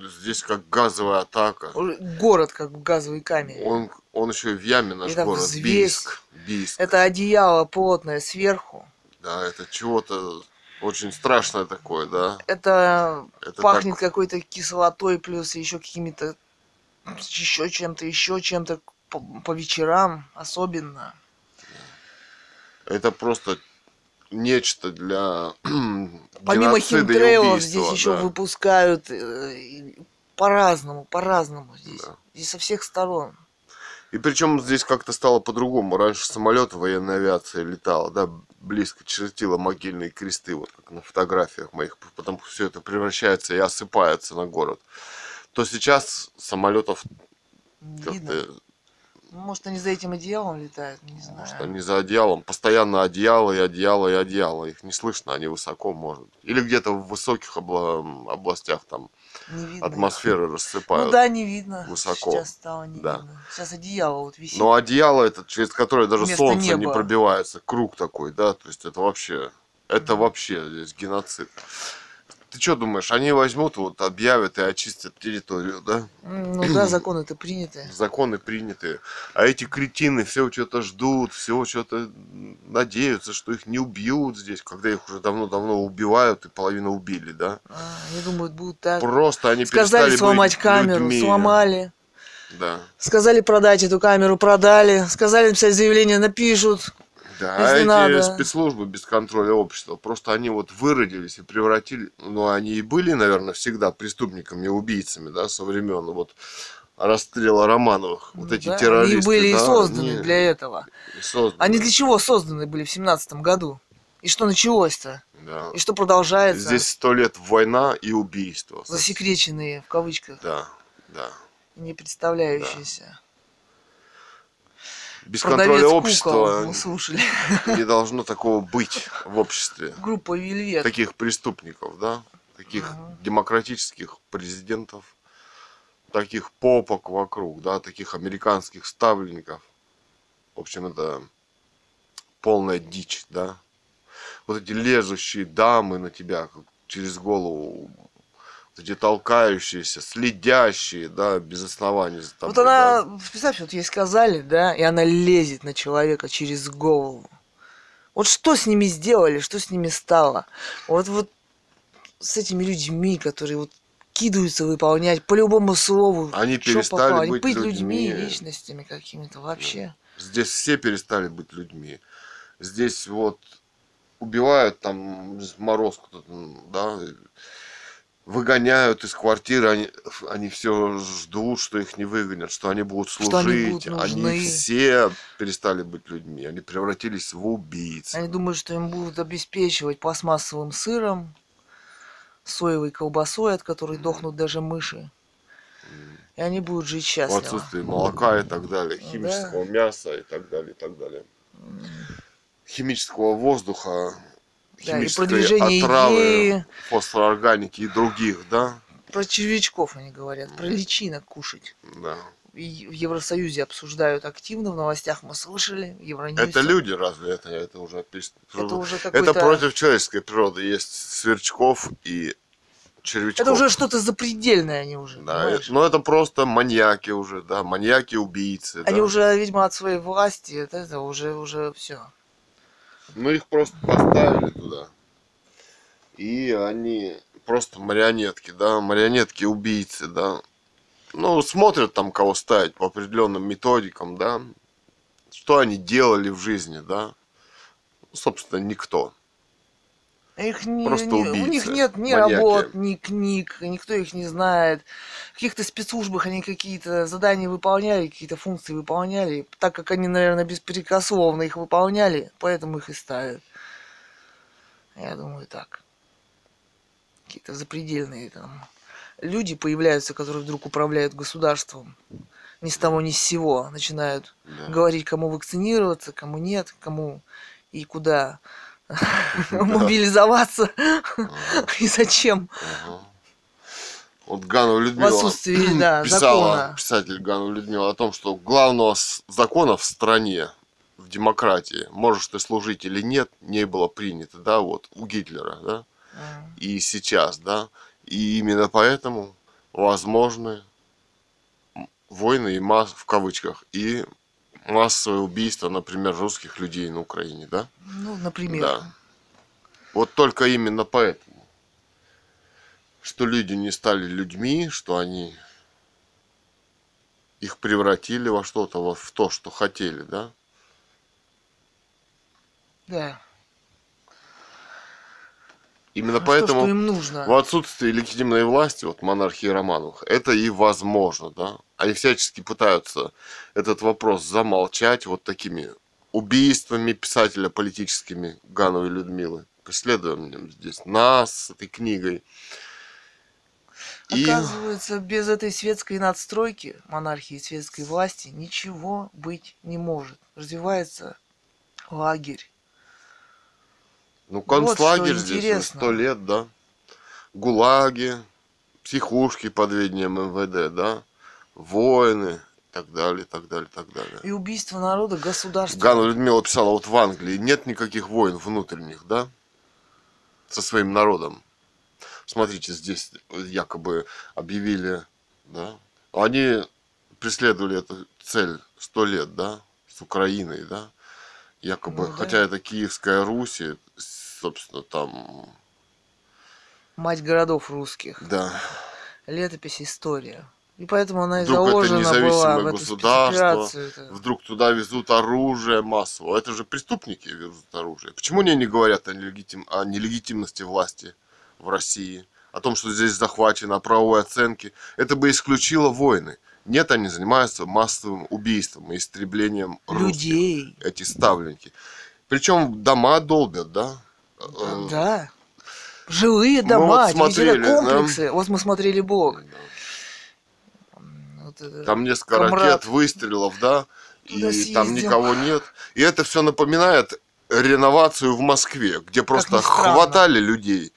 Здесь как газовая атака. Город как в газовой камере. Он, он еще и в яме наш Это город. взвесь. Бийск. Бийск. Это одеяло плотное сверху. Да, это чего-то очень страшное такое, да. Это, Это пахнет так- какой-то кислотой, плюс еще какими-то еще чем-то, еще чем-то по, по вечерам особенно. Это просто нечто для [CLEARS THROAT] Помимо химтрейлов здесь еще да. выпускают э, по-разному, по-разному здесь. Да. Здесь со всех сторон. И причем здесь как-то стало по-другому. Раньше самолет военной авиации летал, да, близко чертила могильные кресты, вот как на фотографиях моих, потому что все это превращается и осыпается на город. То сейчас самолетов как-то, Может, они за этим одеялом летают, не знаю. может, они за одеялом, постоянно одеяло и одеяло и одеяло. Их не слышно, они высоко, может. Или где-то в высоких обла- областях там Не их. атмосферы рассыпают. Ну да, не видно. высоко. Сейчас стало не Да. видно. Сейчас одеяло вот висит. Но одеяло это, через которое даже Вместо солнце не неба. пробивается, круг такой, да, то есть это вообще, это вообще здесь геноцид. Ты что думаешь, они возьмут, вот объявят и очистят территорию, да? Ну да, законы-то приняты. Законы приняты. [CLEARS THROAT] А эти кретины все что-то ждут, все что-то надеются, что их не убьют здесь, когда их уже давно-давно убивают и половину убили, да? А, Они думают, будут так. Просто они Сказали сломать камеру, людьми. сломали. Да. Сказали продать эту камеру, продали. Сказали написать заявление, напишут. Да, Если эти надо. спецслужбы без контроля общества, просто они вот выродились и превратили, ну, они и были, наверное, всегда преступниками, убийцами, да, со времен вот расстрела Романовых, вот эти Да, террористы. Они были и да, созданы они для этого. и созданы. Они для чего созданы были в семнадцатом году? И что началось-то? Да. И что продолжается? Здесь сто лет война и убийство. Засекреченные, в кавычках, Да, да. не представляющиеся. Без Продавец контроля кукол, общества слушали. не должно такого быть в обществе. Группа Вельвет. Таких преступников, да? Таких Ага. демократических президентов, таких попок вокруг, да, таких американских ставленников. В общем, это полная дичь, да. Вот эти лезущие дамы на тебя через голову, эти толкающиеся, следящие, да, без оснований за тобой. Вот она, да. представь, вот ей сказали, да, и она лезет на человека через голову. Вот что с ними сделали, что с ними стало? Вот, вот с этими людьми, которые вот кидаются выполнять по любому слову. Они перестали попало. Они быть людьми, людьми. личностями какими-то вообще. Здесь все перестали быть людьми. Здесь вот убивают там морозку, да, выгоняют из квартиры, они, они все ждут, что их не выгонят, что они будут служить. Что они будут нужны. все перестали быть людьми, они превратились в убийц. Они думают, что им будут обеспечивать пластмассовым сыром, соевой колбасой, от которой дохнут даже мыши. И они будут жить В счастливо. отсутствии молока и так далее, химического мяса и так далее, и так далее. Химического воздуха, Да, и продвижение отравы, идеи. фосфорорганики и других, да? Про червячков они говорят, про личинок кушать. Да. И в Евросоюзе обсуждают активно, в новостях мы слышали, в Евроньюсе. Это люди разве? Это, это уже Это уже Это против человеческой природы. Есть сверчков и червячков. Это уже что-то запредельное они уже, Да, это- ну это просто маньяки уже, да, маньяки-убийцы. Они да. уже, видимо, от своей власти, это, это уже, уже все. Ну их просто поставили туда. И они просто марионетки, да, марионетки-убийцы, да. Ну, смотрят там, кого ставить по определенным методикам, да. Что они делали в жизни, да. Ну, собственно, никто. Их не, Просто не- у них убийцы, нет ни маньяки. работ, ни книг, никто их не знает. В каких-то спецслужбах они какие-то задания выполняли, какие-то функции выполняли. Так как они, наверное, беспрекословно их выполняли, поэтому их и ставят. Я думаю, так. Какие-то запредельные там люди появляются, которые вдруг управляют государством. Ни с того, ни с сего. Начинают Да. говорить, кому вакцинироваться, кому нет, кому и куда [LAUGHS] мобилизоваться и зачем. Вот Ганова В Людмила отсутствии, [CLEARS THROAT] да, писала, закона. писатель Ганова Людмила, о том, что главного закона в стране, в демократии, можешь ты служить или нет, не было принято, да, вот, у Гитлера, да, М. и сейчас, да, и именно поэтому возможны войны и масс, в кавычках, и массовое убийство, например, русских людей на Украине, да? Ну, например. Да. Вот только именно поэтому. Что люди не стали людьми, что они их превратили во что-то, во- в то, что хотели, да? Да. Именно А поэтому что им нужно? в отсутствии легитимной власти, вот монархии Романовых, это и возможно, да? Они всячески пытаются этот вопрос замолчать вот такими убийствами писателя политическими Гановой Людмилы, преследованием здесь нас с этой книгой. И Оказывается, без этой светской надстройки, монархии и светской власти, ничего быть не может. Развивается лагерь. Ну, Вот концлагерь что здесь интересно. сто лет, да? Гулаги, психушки под ведением МВД, да? Воины и так далее, так далее, так далее. И убийство народа государства. Ганна Людмила писала, вот в Англии нет никаких войн внутренних, да? Со своим народом. Смотрите, здесь якобы объявили, да, они преследовали эту цель сто лет, да, с Украиной, да, якобы, Ну да. хотя это Киевская Русь, собственно, там, Мать городов русских. да, Летопись история. И поэтому она и Вдруг это заложена была независимое в эту государство, спецоперацию. вдруг туда везут оружие массово. Это же преступники везут оружие. Почему они не говорят о, нелегитим... о нелегитимности власти в России? О том, что здесь захвачено, о правовой оценке. Это бы исключило войны. Нет, они занимаются массовым убийством и истреблением русских. Людей. Эти ставленники. Причем дома долбят, да? Э, Да. Жилые дома, вот ведь это смотрели, да? комплексы. Вот мы смотрели Бог. Вот это- Там несколько Комрад. ракет, выстрелов, да, и Туда там никого нет. И это все напоминает реновацию в Москве, где просто хватали людей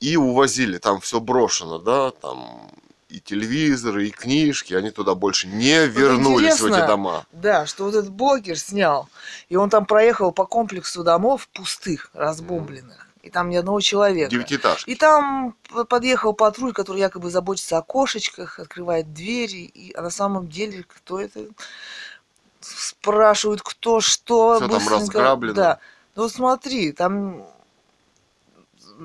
и увозили. Там все брошено, да, там и телевизоры, и книжки, они туда больше не вернулись в эти дома. Да, что вот этот блогер снял, и он там проехал по комплексу домов пустых, разбомбленных, и там ни одного человека. Девятиэтажки. И там подъехал патруль, который якобы заботится о кошечках, открывает двери, и, а на самом деле кто это? Спрашивают, кто что. Всё там разграблено. Да. Ну смотри, там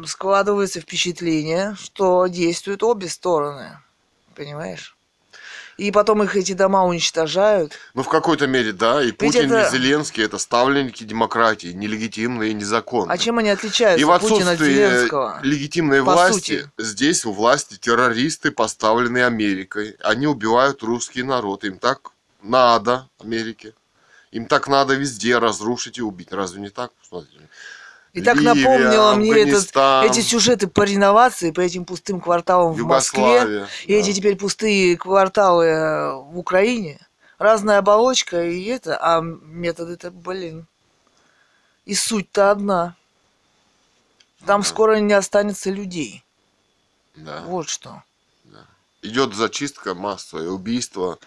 складывается впечатление, что действуют обе стороны. Понимаешь? И потом их эти дома уничтожают. Ну, в какой-то мере, да, и Путин, это- и Зеленский это ставленники демократии, нелегитимные и незаконные. А чем они отличаются, И в Путин от отсутствии Зеленского? легитимной По власти, сути. здесь у власти террористы, поставленные Америкой. Они убивают русский народ. Им так надо, Америке. Им так надо везде разрушить и убить. Разве не так? Смотрите. И так Ливия, напомнило мне этот, эти сюжеты по реновации по этим пустым кварталам в Москве. Югославия. И эти теперь пустые кварталы э, в Украине. Разная оболочка и это, а методы-то, блин. И суть-то одна. Там Да. скоро не останется людей. Да. Вот что. Идет зачистка массовая, убийство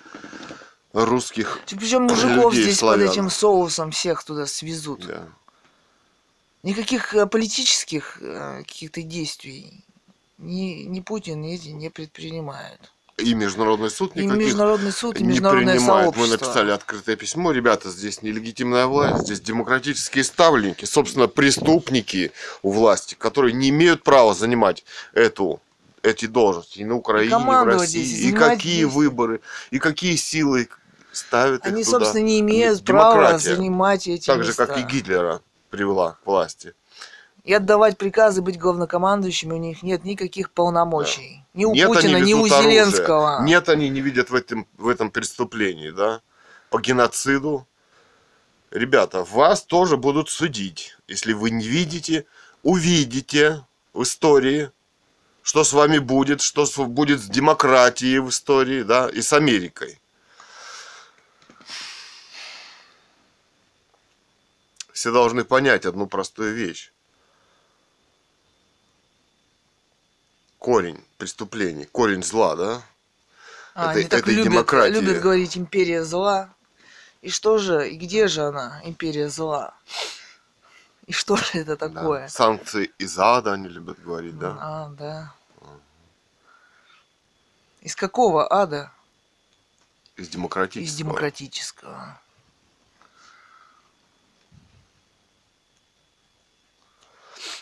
русских. Причем мужиков Людей, здесь славян. под этим соусом всех туда свезут. Да. Никаких э, политических э, каких-то действий ни, ни Путин, ни эти не предпринимают. И Международный суд И Международный суд, и не Международное принимает. Мы сообщество. написали открытое письмо. Ребята, здесь нелегитимная власть, здесь демократические ставленники, собственно, преступники у власти, которые не имеют права занимать эту эти должности и на Украине, и в командовать России, здесь, и какие здесь. выборы, и какие силы ставят Они, их туда. собственно, не имеют права Демократия. занимать эти Так же, места. как и Гитлера привела к власти. И отдавать приказы быть главнокомандующими у них нет никаких полномочий. Ни у Нет, Путина, ни у везут оружие. Зеленского. Нет, они не видят в этом, в этом преступлении, да, по геноциду. Ребята, вас тоже будут судить. Если вы не видите, увидите в истории, что с вами будет, что будет с демократией в истории, да, и с Америкой. Все должны понять одну простую вещь. Корень преступлений, корень зла, да? А, Это- они так это любят, демократия. любят говорить империя зла. И что же, и где же она, империя зла? И что же это Да. такое? Санкции из ада, они любят говорить, да? А, да. Из какого ада? Из демократического. Из демократического.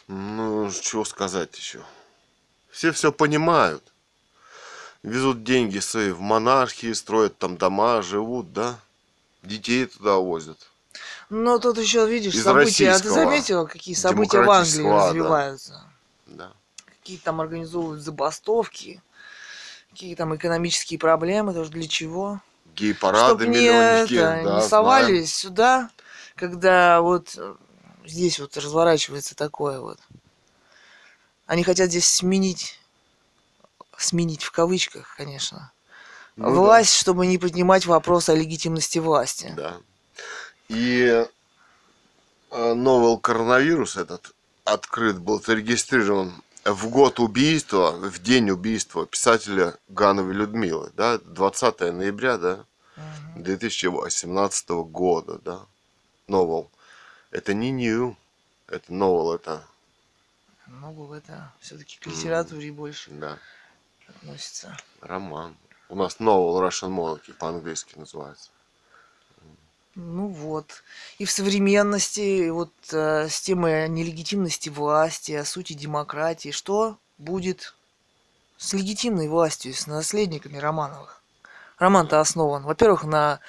Ну, чего сказать еще? Все все понимают. Везут деньги свои в монархии, строят там дома, живут, да? Детей туда возят. Но тут еще, видишь, Из события. А ты российского заметил, какие события в Англии развиваются? Да. Какие там организовывают забастовки, какие там экономические проблемы, тоже для чего? Гей-парады не, миллионники, это, да, не знаем. совались сюда, когда вот здесь вот разворачивается такое вот. Они хотят здесь сменить, сменить в кавычках, конечно, Ну да. власть, чтобы не поднимать вопрос о легитимности власти. Да. И э, новый коронавирус этот открыт был зарегистрирован в год убийства, в день убийства писателя Гановой Людмилы, да, 20 ноября, да, Мгм. 2018 года, да, новел. Это не new, это новел, это Ну, это все-таки к литературе больше Да, относится. роман. У нас Novel Russian Monarchy по-английски называется. Ну вот. И в современности, вот э, с темой нелегитимности власти, о сути демократии, что будет с легитимной властью, с наследниками Романовых? Роман-то основан, во-первых, на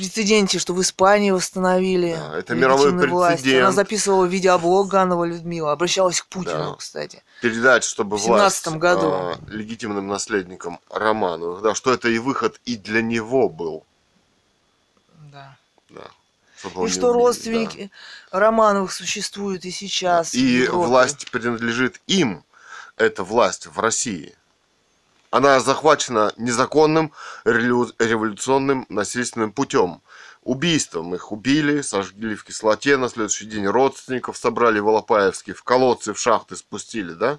прецеденте, что в Испании восстановили Да, это мировой власть. Она прецедент. записывала видеоблог Ганова Людмила, обращалась к Путину, Да. кстати. Передать, чтобы В власть 17-м году. э, легитимным наследником Романовых, да, что это и выход и для него был. Да. Да. Чтобы И что убили, родственники Романовых существуют и сейчас. да. И власть принадлежит им, эта власть в России. Она захвачена незаконным революционным насильственным путем. Убийством их убили, сожгли в кислоте, на следующий день родственников собрали в Алапаевске, в колодцы, в шахты спустили, да?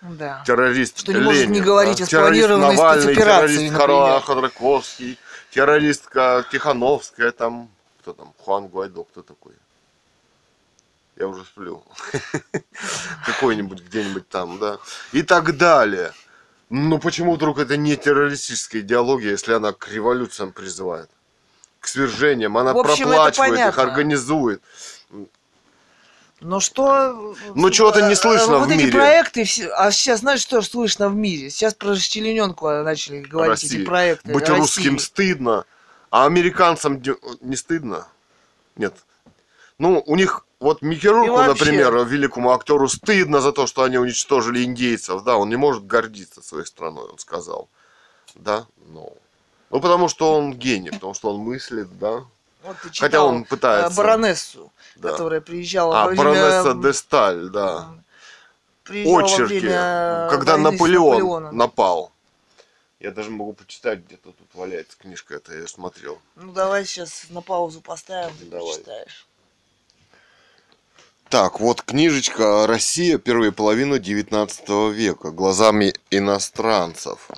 Да. террорист Что не может Ленин, не говорить да, о террорист спланированной Навальный, спецоперации, террорист. Хара- Ходорковский, террористка Тихановская, там, кто там, Хуан Гуайдо, кто такой? Я уже сплю. [LAUGHS] Какой-нибудь где-нибудь там, да. И так далее. Но почему вдруг это не террористическая идеология, если она к революциям призывает? К свержениям. Она В общем, проплачивает их, организует. Но что... Ну, чего-то не слышно вот в эти мире. проекты, все- а сейчас знаешь, что слышно в мире? Сейчас про расчлененку начали говорить России. эти проекты. Быть России. русским стыдно, а американцам не стыдно? Нет. Ну, у них, вот Микерурку, вообще- например, великому актеру стыдно за то, что они уничтожили индейцев, да, он не может гордиться своей страной, он сказал. Да, ну. Ну, потому что он гений, потому что он мыслит, да. Вот ты Хотя читал, он пытается. э, баронессу, да. которая приезжала А, во время... баронесса де Сталь, да. приезжала Очерки, время когда войны с Наполеон напал. Я даже могу почитать, где-то тут валяется книжка, это я смотрел. Ну, давай сейчас на паузу поставим, Давай. почитаешь. Так, вот книжечка «Россия. Первая половина 19 века. Глазами иностранцев».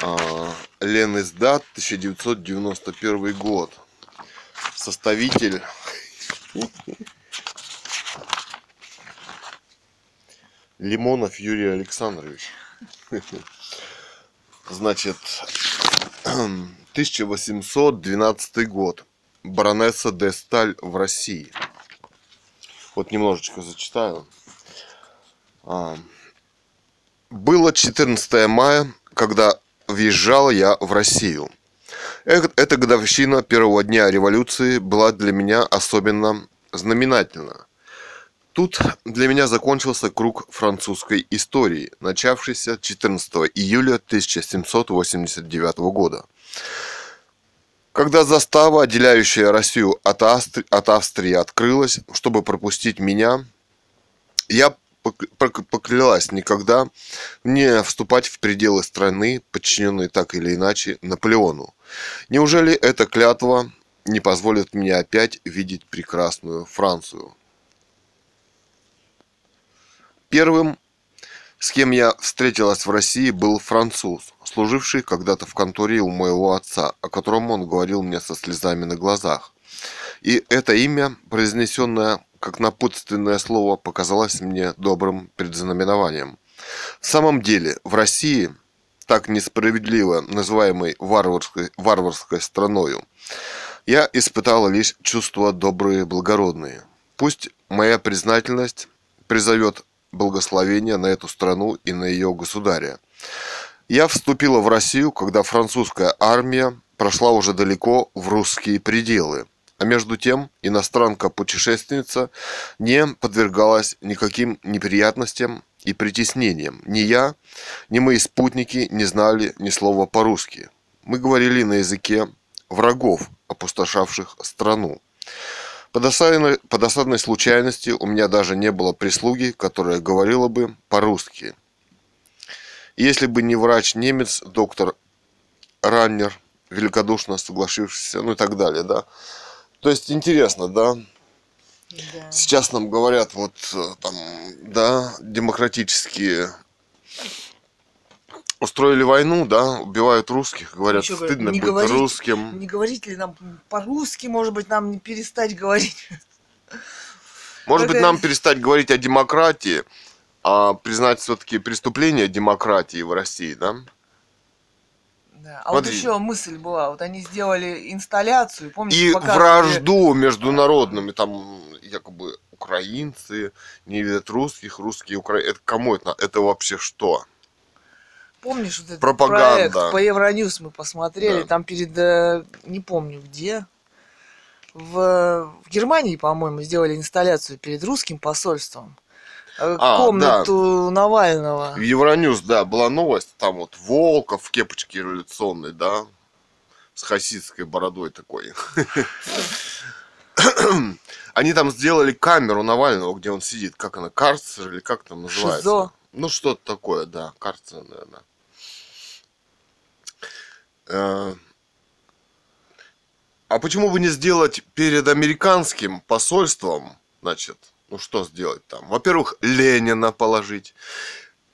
А, Лен Издат, 1991 год. Составитель... Лимонов Юрий Александрович. Значит, 1812 год. Баронесса де Сталь в России. Вот немножечко зачитаю. А, Было 14 мая, когда въезжал я в Россию. Эта годовщина первого дня революции была для меня особенно знаменательна. Тут для меня закончился круг французской истории, начавшийся 14 июля 1789 года. Когда застава, отделяющая Россию от, Астри- от Австрии, открылась, чтобы пропустить меня, я пок- пок- поклялась никогда не вступать в пределы страны, подчиненной так или иначе Наполеону. Неужели эта клятва не позволит мне опять видеть прекрасную Францию? Первым, с кем я встретилась в России, был француз, служивший когда-то в конторе у моего отца, о котором он говорил мне со слезами на глазах. И это имя, произнесенное как напутственное слово, показалось мне добрым предзнаменованием. В самом деле, в России, так несправедливо называемой варварской, варварской страною, я испытала лишь чувства добрые и благородные. Пусть моя признательность призовет благословение на эту страну и на ее государя. Я вступила в Россию, когда французская армия прошла уже далеко в русские пределы. А между тем иностранка-путешественница не подвергалась никаким неприятностям и притеснениям. Ни я, ни мои спутники не знали ни слова по-русски. Мы говорили на языке врагов, опустошавших страну. По досадной, по досадной случайности у меня даже не было прислуги, которая говорила бы по-русски. Если бы не врач-немец, доктор Раннер, великодушно соглашившийся, ну и так далее, да. То есть интересно, да, Да. Сейчас нам говорят, вот э, там, да, демократические устроили войну, да, убивают русских, говорят, говорят, стыдно не быть говорить, русским. Не говорить ли нам по-русски, может быть, нам не перестать говорить? Может Как быть, нам перестать говорить о демократии, а признать все-таки преступление демократии в России, да? Да. А вот Смотри. еще мысль была, вот они сделали инсталляцию, помните, И показывали- вражду международными, там якобы украинцы не видят русских, русские украинцы. Это кому это? Это вообще что? Помнишь вот этот Пропаганда. проект по Евроньюз мы посмотрели, Да. там перед, э, не помню где, в, в Германии, по-моему, сделали инсталляцию перед русским посольством. Э, А, Комнату Навального. В Евроньюз, да, была новость, там вот Волков в кепочке революционной, да, с хасидской бородой такой. Они там сделали камеру Навального, где он сидит, как она, карцер или как там называется? Шизо. Ну, что-то такое, да, карцер, наверное. Э, А почему бы не сделать перед американским посольством, значит, ну что сделать там? Во-первых, Ленина положить.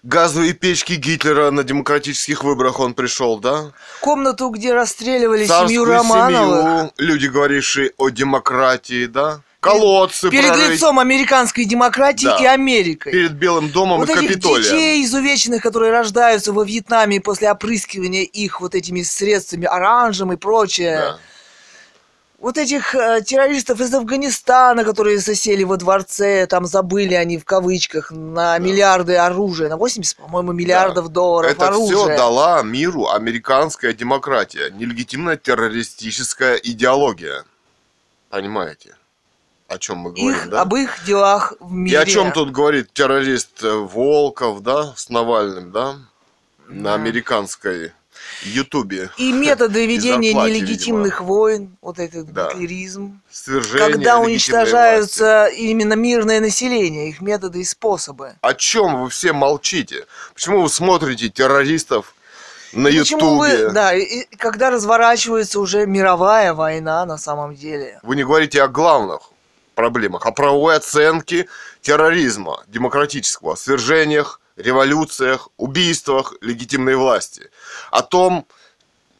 Газовые печки Гитлера на демократических выборах он пришел, да? Комнату, где расстреливали семью Царскую Романовых. семью, люди, говорившие о демократии, да? Колодцы Перед прорыть лицом американской демократии Да. и Америкой. перед Белым домом вот и Капитолием. детей изувеченных, которые рождаются во Вьетнаме после опрыскивания их вот этими средствами, оранжем и прочее. Да. Вот этих э, террористов из Афганистана, которые засели во дворце, там забыли они в кавычках на миллиарды оружия, на 80, по-моему, миллиардов долларов Это оружия. все дала миру американская демократия, нелегитимная террористическая идеология. Понимаете, о чем мы говорим, их, да? об их делах в И мире. о чем тут говорит террорист э, Волков, да, с Навальным, да, на Да. американской Ютубе. И методы [LAUGHS] ведения зарплате, нелегитимных войн, вот этот Да. гитлеризм. Свержение когда легитимной власти. уничтожаются именно мирное население, их методы и способы. О чем вы все молчите? Почему вы смотрите террористов на Ютубе? да, и, и когда разворачивается уже мировая война на самом деле. Вы не говорите о главных проблемах, о правовой оценке терроризма демократического, свержениях, революциях, убийствах легитимной власти. О том,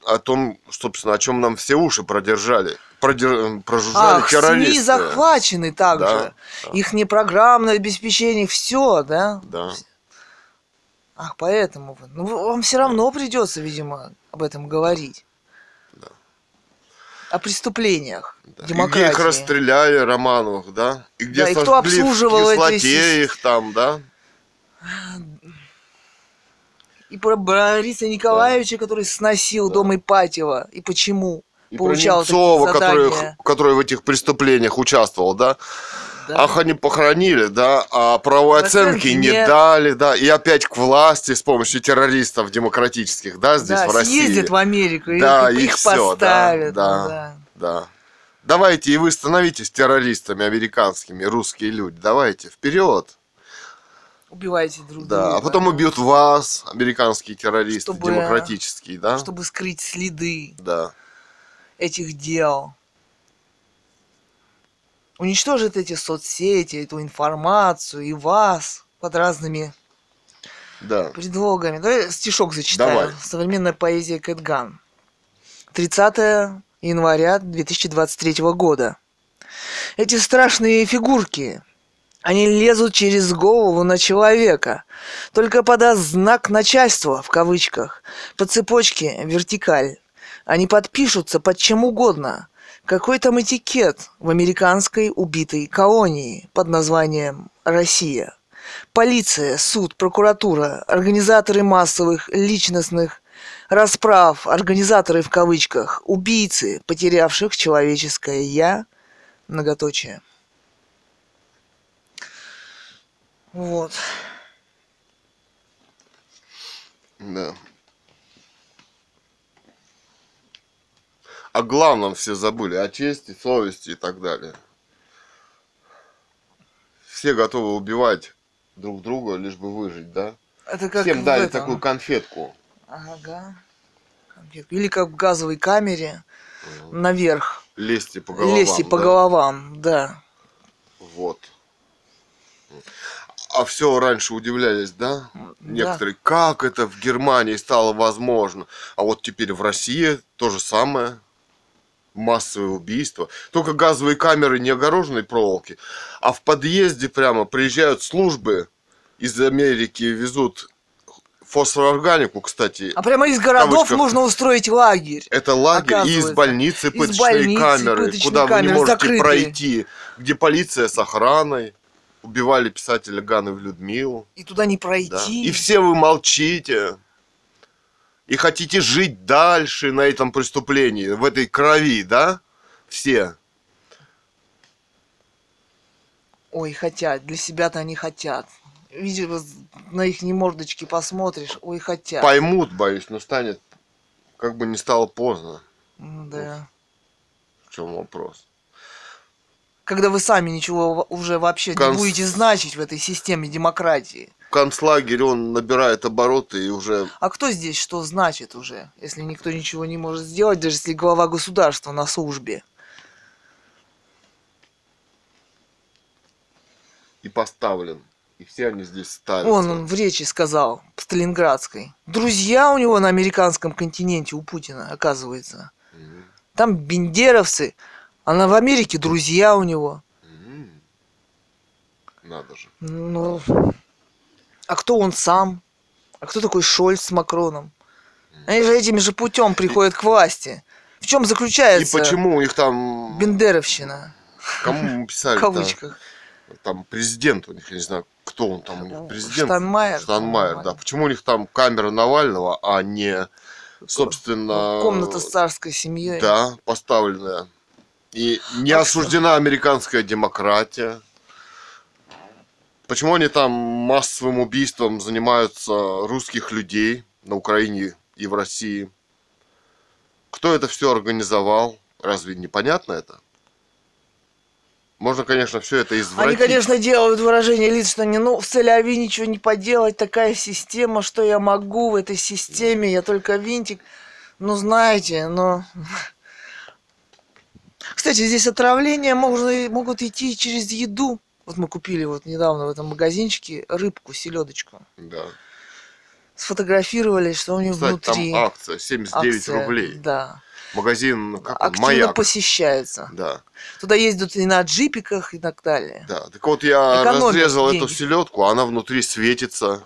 о том, собственно, о чем нам все уши продержали, продер- прожужжали Ах, террористы. СМИ захвачены также. Да, да. Их не программное обеспечение, все, да? Да. Ах, поэтому вы. Ну, вам все равно придется, видимо, об этом говорить. Да. О преступлениях да. И где демократии. их расстреляли, Романовых, да? И где Да, и кто в обслуживал эти кислоте си- их там, да? И про Бориса Николаевича, который сносил Да. дом Ипатьева. И почему? И Получал Немцова, который, который в этих преступлениях участвовал, да? Да. Ах, они похоронили, да, а правовой оценки не нет. дали, да, и опять к власти с помощью террористов демократических, да, здесь да, в России. съездят в Америку, Да, их, и их всё, да, поставят. да. ну да. Да. Давайте, и вы становитесь террористами американскими, русские люди. Давайте, вперед. Убивайте друг Да. друга. А потом убьют вас, американские террористы, Чтобы- демократические, да? Чтобы скрыть следы Да. этих дел. Уничтожит эти соцсети, эту информацию и вас под разными Да. предлогами. Давай стишок зачитаю. Давай. Современная поэзия Кэтган. 30 января 2023 года. Эти страшные фигурки, они лезут через голову на человека. Только подаст знак начальства, в кавычках, по цепочке вертикаль. Они подпишутся под чем угодно. Какой там этикет в американской убитой колонии под названием «Россия». Полиция, суд, прокуратура, организаторы массовых личностных расправ, организаторы в кавычках, убийцы, потерявших человеческое «я», многоточие. Вот. Да. О главном все забыли, о чести, совести и так далее. Все готовы убивать друг друга, лишь бы выжить, да? Это как Всем дали этом. такую конфетку. Ага. Конфетку. Или как в газовой камере наверх. Лезьте по головам. Лезьте по да? головам, да. Вот. А все раньше удивлялись, да? Некоторые, как это в Германии стало возможно? А вот теперь в России то же самое. массовые убийства. Только газовые камеры не огороженной проволоки, а в подъезде прямо приезжают службы из Америки, везут фосфорорганику, кстати. А прямо из городов можно устроить лагерь. Это лагерь и из больницы Из пыточные больницы камеры, пыточные куда вы не камеры можете закрытые. пройти, где полиция с охраной. Убивали писателя Ганову Людмилу. И туда не Да. пройти. И все вы молчите. И хотите жить дальше на этом преступлении, в этой крови, да? Все. Ой, хотят. Для себя-то они хотят. Видимо, на их мордочки посмотришь. Ой, хотят. Поймут, боюсь, но станет, как бы не стало поздно. М, Да. В чем вопрос? Когда вы сами ничего уже вообще Конс- не будете значить в этой системе демократии. Концлагерь, он набирает обороты и уже А кто здесь что значит уже, если никто ничего не может сделать, даже если глава государства на службе? и поставлен. И все они здесь ставятся. Он, он в речи сказал, Сталинградской. Друзья у него на американском континенте, у Путина, оказывается. Мгм. Там бендеровцы, а на в Америке друзья у него. М. Надо же. Ну, а кто он сам? А кто такой Шольц с Макроном? Они же этим же путем приходят к власти. В чем И заключается почему их там... бендеровщина? Кому [LAUGHS] мы В писали кавычках. Там президент у них, я не знаю, кто он там у них, президент. Штанмайер. Штанмайер, да. Почему у них там камера Навального, а не, собственно... Комната с царской семьей. Да, поставленная. И не А осуждена американская демократия. Почему они там массовым убийством занимаются русских людей на Украине и в России? Кто это все организовал? Разве непонятно это? Можно, конечно, все это извратить. Они, конечно, делают выражение лиц, что не, ну, в Целяви ничего не поделать, такая система, что я могу в этой системе, я только винтик. Ну, знаете, но... [LAUGHS] Кстати, здесь отравления можно, могут идти через еду. Вот мы купили вот недавно в этом магазинчике рыбку, селедочку. Да. Сфотографировали, что у них Кстати, внутри. там акция 79 акция. рублей. Да. Магазин как он, Активно маяк. посещается. Да, Туда ездят и на джипиках и так далее. да. Так вот я Экономят разрезал эту деньги. селедку, она внутри светится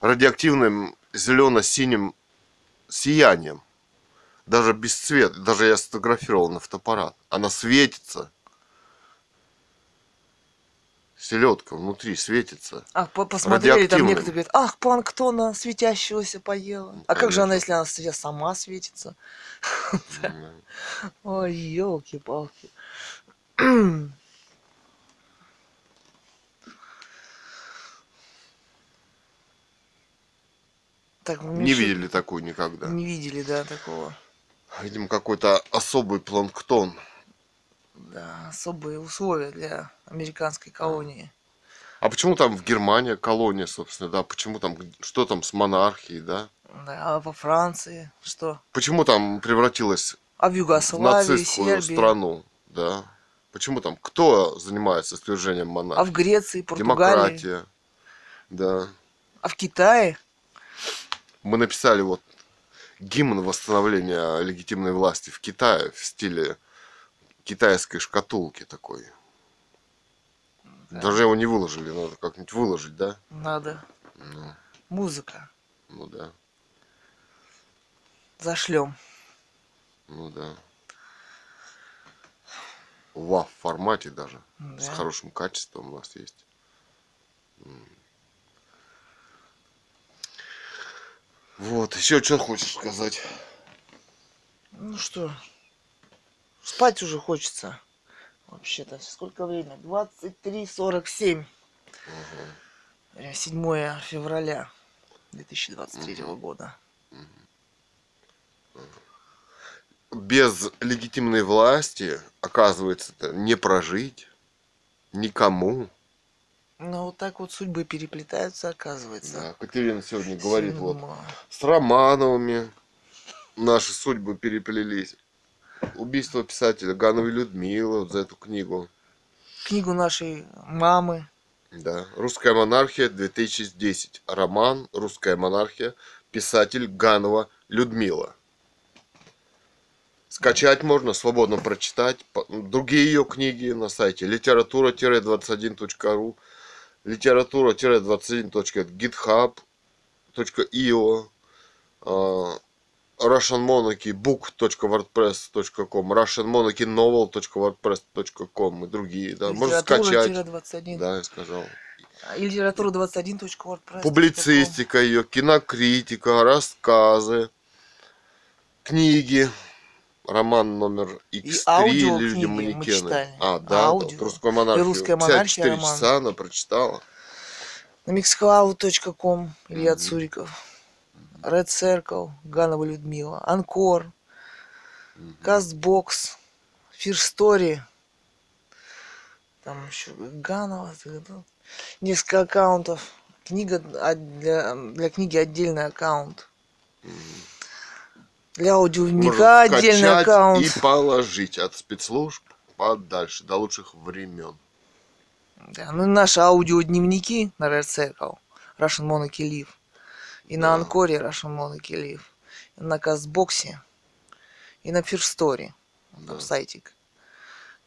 радиоактивным зелено-синим сиянием. Даже без цвета. Даже я сфотографировал на фотоаппарат. Она светится. Селедка внутри светится. А, по- посмотрели, там некоторые говорят, ах, планктона светящегося поела. Ну, а как же она, если она сама светится? [LAUGHS] Ой, елки-палки. Так, Не видели такую никогда. Не видели, да, такого. Видимо, какой-то особый планктон. Да, особые условия для американской колонии. А почему там в Германии колония, собственно, да? Почему там, что там с монархией, да? Да, а во Франции что? Почему там превратилась А в в Югославии, нацистскую Сербии, страну, да? Почему там, кто занимается свержением монархии? а в Греции, Португалии, Демократия, да. а в Китае? Мы написали вот гимн восстановления легитимной власти в Китае в стиле китайской шкатулки такой. Даже его не выложили, надо как-нибудь выложить, да? Надо. Ну, Музыка. ну да, Зашлем. ну да. В формате даже, с Да. хорошим качеством у нас есть. Вот, еще что хочешь сказать? Ну что, спать уже хочется. Вообще-то, сколько время? 23.47. Э, 7 февраля 2023 года. Без легитимной власти, оказывается, не прожить никому. Ну, вот так вот судьбы переплетаются, оказывается. Да, Катерина сегодня говорит, вот, Синема. с Романовыми наши судьбы переплелись. Убийство писателя Гановой Людмилы вот за эту книгу. Книгу нашей мамы. Да. Русская монархия 2010. Роман Русская монархия. Писатель Ганова Людмила. Скачать можно, свободно прочитать. Другие ее книги на сайте литература-21.ру, литература-21.github.io, а, russianmonarchybook.wordpress.com, russianmonarchynovel.wordpress.com и другие, да. Можно скачать. Литература-21. Да, я сказал. А, И литература 21.wordpress. Публицистика ее, кинокритика, рассказы, книги, роман номер X3 аудиокниги «Люди манекены». А, да, Аудио. да, русскую монархию. И «Русская монархия» 54 роман. часа она прочитала. На mixcloud.com Илья Мгм. Цуриков. Red Circle, Ганова Людмила. Анкор, Fear Story. Там еще Ганова. Несколько аккаунтов. Книга а, для, для книги отдельный аккаунт. Для аудиодневника Можно отдельный аккаунт. и положить от спецслужб подальше, до лучших времен. Да, ну и наши аудиодневники на Red Circle, Russian Monarchy Live. И на Да. Анкоре Russian Monarchy Live. И на Кастбоксе. И на Story. Да. Там сайтик.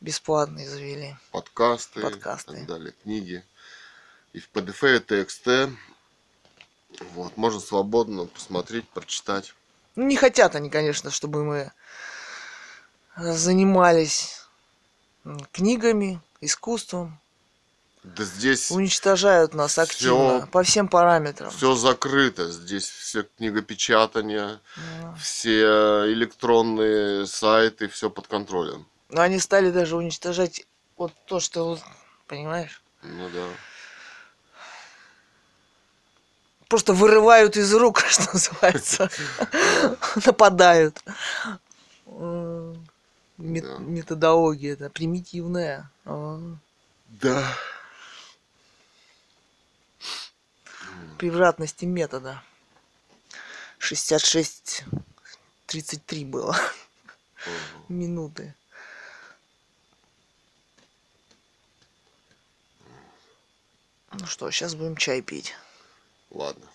Бесплатный завели. Подкасты, Подкасты. и так далее, книги. И в PDF, и TXT. Вот, можно свободно посмотреть, прочитать. Ну, не хотят они, конечно, чтобы мы занимались книгами, искусством. Да здесь Уничтожают нас активно по всем параметрам. все закрыто. Здесь все книгопечатания, Ну, все электронные сайты, все под контролем. Но они стали даже уничтожать вот то, что, понимаешь? Ну да. Просто вырывают из рук, [LAUGHS] что называется, [LAUGHS] нападают. Методология это примитивная. А, Да. Превратности метода. 66-33 было минуты. Ну что, сейчас будем чай пить. Ладно.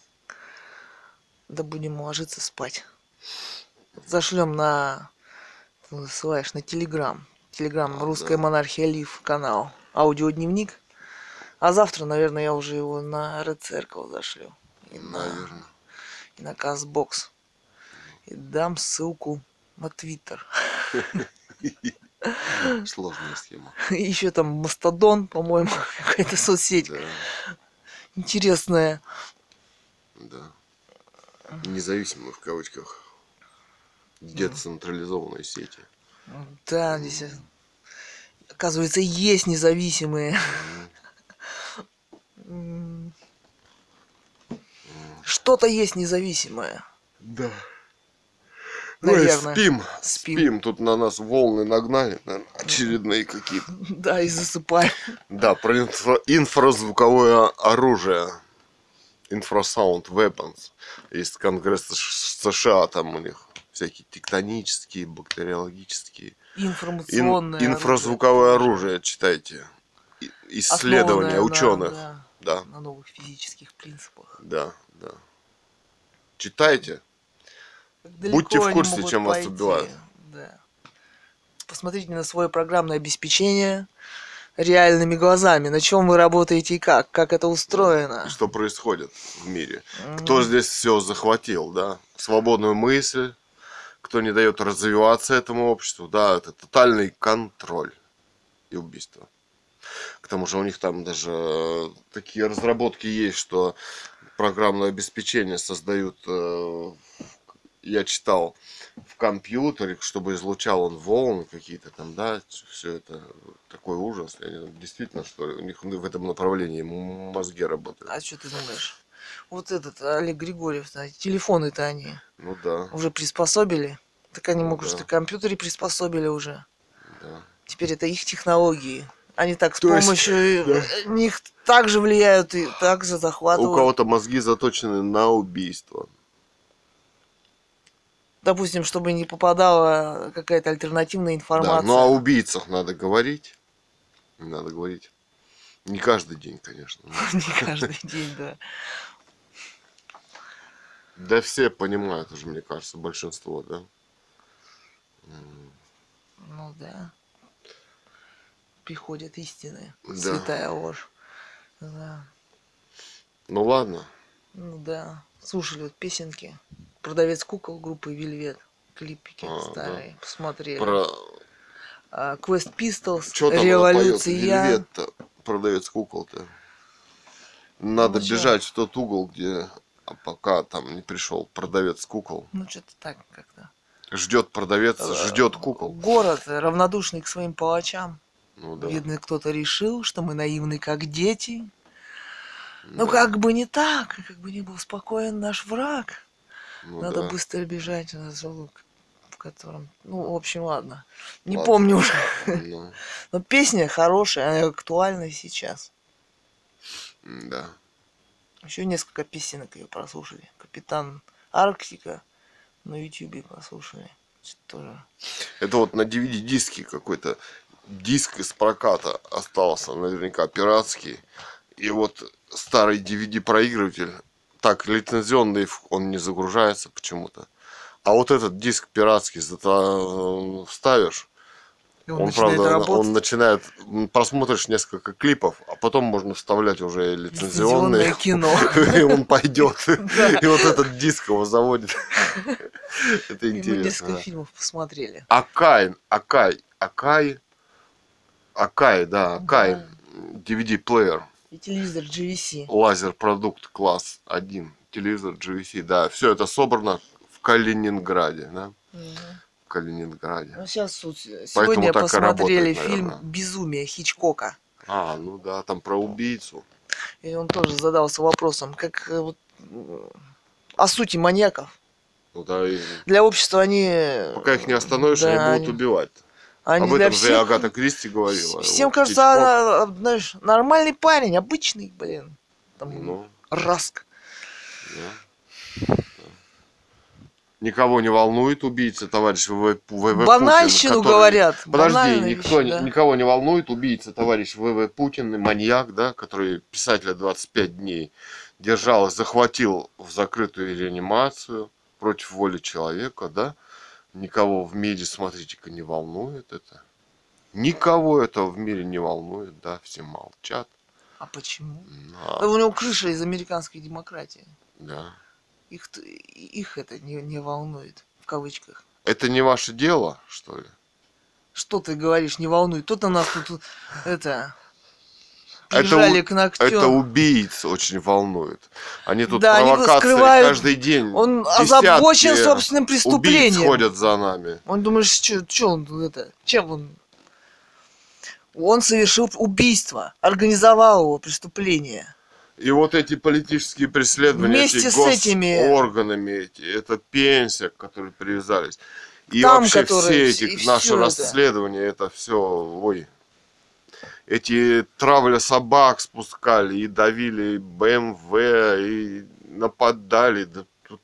Да будем ложиться спать. Зашлем на... ты Ссылаешь на Телеграм. Телеграм А, Русская да. монархия Лив канал. Аудиодневник. А завтра, наверное, я уже его на Red Circle зашлю. И на, Наверное. и на Казбокс. И дам ссылку на Твиттер. [LAUGHS] Сложная схема. Еще там Мастодон, по-моему, [LAUGHS] какая-то соцсеть Да. интересная. Да. Независимые в кавычках. Децентрализованные сети. Да, здесь, оказывается, есть независимые. Что-то есть независимое. Да. Наверное. спим. Спим. Спим. Тут на нас волны нагнали, наверное, очередные какие-то. Да, и засыпаем. Да, про инфра- инфразвуковое оружие. Infrasound Weapons. Есть Конгресс США, там у них всякие тектонические, бактериологические. Ин- Информационное инфразвуковое оружие, читайте. И- Исследования Основанное на- ученых. да, Да, на новых физических принципах. да, да. Читайте. Будьте в курсе, чем вас пойти. убивают. Да. Посмотрите на свое программное обеспечение реальными глазами, на чем вы работаете и как, как это устроено. Что происходит в мире. М. Кто здесь все захватил, да? Свободную мысль, кто не дает развиваться этому обществу, да, это тотальный контроль и убийство. К тому же у них там даже э, такие разработки есть, что программное обеспечение создают, э, я читал, в компьютере, чтобы излучал он волны какие-то там, да, все это такой ужас. Я Действительно, что у них в этом направлении мозги работают. А что ты думаешь? Вот этот Олег Григорьев, да, телефоны-то они Ну да, уже приспособили. Так они Ну могут, да. что компьютере приспособили уже. да. Теперь это их технологии. Они так с То есть, помощью э, да. них также влияют и также У захватывают. кого-то мозги заточены на убийство. Допустим, чтобы не попадала какая-то альтернативная Да, информация. ну а о убийцах надо говорить. Надо говорить. Не каждый день, конечно. [LAUGHS] но- Не каждый день, да. Да все понимают уже, мне кажется, большинство, да. Ну да. Приходят истины. Да. Святая ложь. Да. Ну ладно. Ну да. Слушали вот песенки. Продавец кукол группы Вельвет. Клипики А, старые. Посмотрели. Про... А, Quest Pistols. Что там? Революция. Вельвет-то, продавец кукол-то. Надо Ну, бежать в тот угол, где а пока там не пришел продавец кукол. Ну что-то так как-то. Ждет продавец, Э, ждет кукол. Город равнодушный к своим палачам. Ну да. Видно, кто-то решил, что мы наивны, как дети. Ну, да. как бы не так, как бы не был спокоен наш враг. Ну Надо да. быстро бежать на золу, в котором... Ну, в общем, ладно. Не Ладно. помню уже. Ну, [LAUGHS] Но песня хорошая, она актуальна сейчас. да. Еще несколько песенок ее прослушали. Капитан Арктика на Ютьюбе послушали. Что Тоже. Это вот на DVD-диске какой-то диск из проката остался, наверняка пиратский. И вот старый DVD-проигрыватель, так, лицензионный он не загружается почему-то. А вот этот диск пиратский вставишь, И он, начинает правда, работать. он начинает, просмотришь несколько клипов, а потом можно вставлять уже лицензионные. кино. [LAUGHS] И он пойдет. [LAUGHS] И вот этот диск его заводит. [LAUGHS] Это интересно. несколько фильмов посмотрели. Акай, Акай, Акай, Акай, да, Акай. DVD-плеер, И телевизор GVC. лазер продукт класс 1, телевизор GVC, да, все это собрано в Калининграде, да, Мгм. в Калининграде. Ну, сейчас суть. Поэтому Сегодня так и посмотрели работает, фильм наверное. «Безумие» Хичкока. А, ну да, там про убийцу. И он тоже задался вопросом, как э, вот, э, о сути маньяков. Ну да, и Для общества они... пока их не остановишь, да, они будут убивать. Они Об этом же Агата Кристи говорила. Всем Вот кажется, она, а, знаешь, нормальный парень, обычный, блин. Там, Ну, Раск. да. Никого не волнует убийца, товарищ ВВ, ВВ Банальщину Путин, который- говорят. Подожди, никто, вещи, да. никого не волнует убийца, товарищ ВВ Путин, и маньяк, да, который писателя 25 дней держал, захватил в закрытую реанимацию против воли человека, да. Никого в мире, смотрите-ка, не волнует это. Никого это в мире не волнует, да, все молчат. А почему? А, Да у него крыша из американской демократии. да. Их, их это не, не волнует, в кавычках. Это не ваше дело, что ли? Что ты говоришь, не волнует? Кто-то нас тут, это, Это к ногтю. Это убийц очень волнует. Они тут Да, они провокации скрывают- каждый день. Он озабочен собственным Убийц преступлением. ходят за нами. Он думаешь, что он это, чем он? Он совершил убийство, организовал его преступление. И вот эти политические преследования Вместе эти с этими- органами эти, это пенсия, к которой привязались. И Там, вообще которые все вс- эти наши это. расследования, это все, ой. Эти травля собак спускали и давили БМВ, и нападали. Да тут,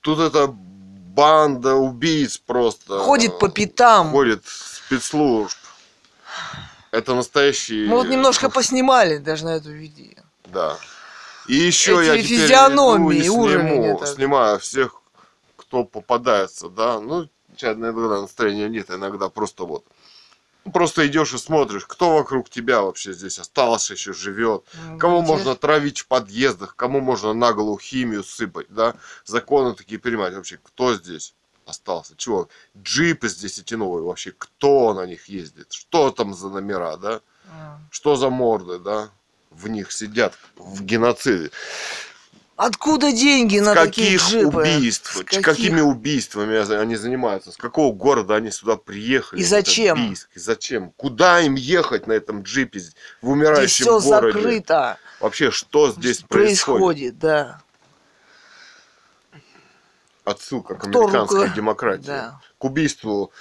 тут эта банда убийц просто. Ходит по пятам. Ходит спецслужб. Это настоящий... Мы вот немножко поснимали даже на эту видео. Да. И еще Эти я теперь физиономии, иду и сниму, снимаю всех, кто попадается, да. Ну, сейчас иногда настроения нет, иногда просто вот. Ну, Просто идешь и смотришь, кто вокруг тебя вообще здесь остался, еще живет. Кого Где- можно травить в подъездах, кому можно на голову химию сыпать, да? Законы такие принимать. Вообще, кто здесь остался? Чего? Джипы здесь эти новые вообще, кто на них ездит? Что там за номера, да? А. Что за морды, да? В них сидят в геноциде. Откуда деньги на такие джипы? убийств? С каких? Какими убийствами они занимаются? С какого города они сюда приехали? И зачем? Бийск? И зачем? Куда им ехать на этом джипе в Здесь умирающем все городе? закрыто. Вообще, что здесь Что происходит? да. Отсылка к Кто американской руко- демократии. Да. К убийству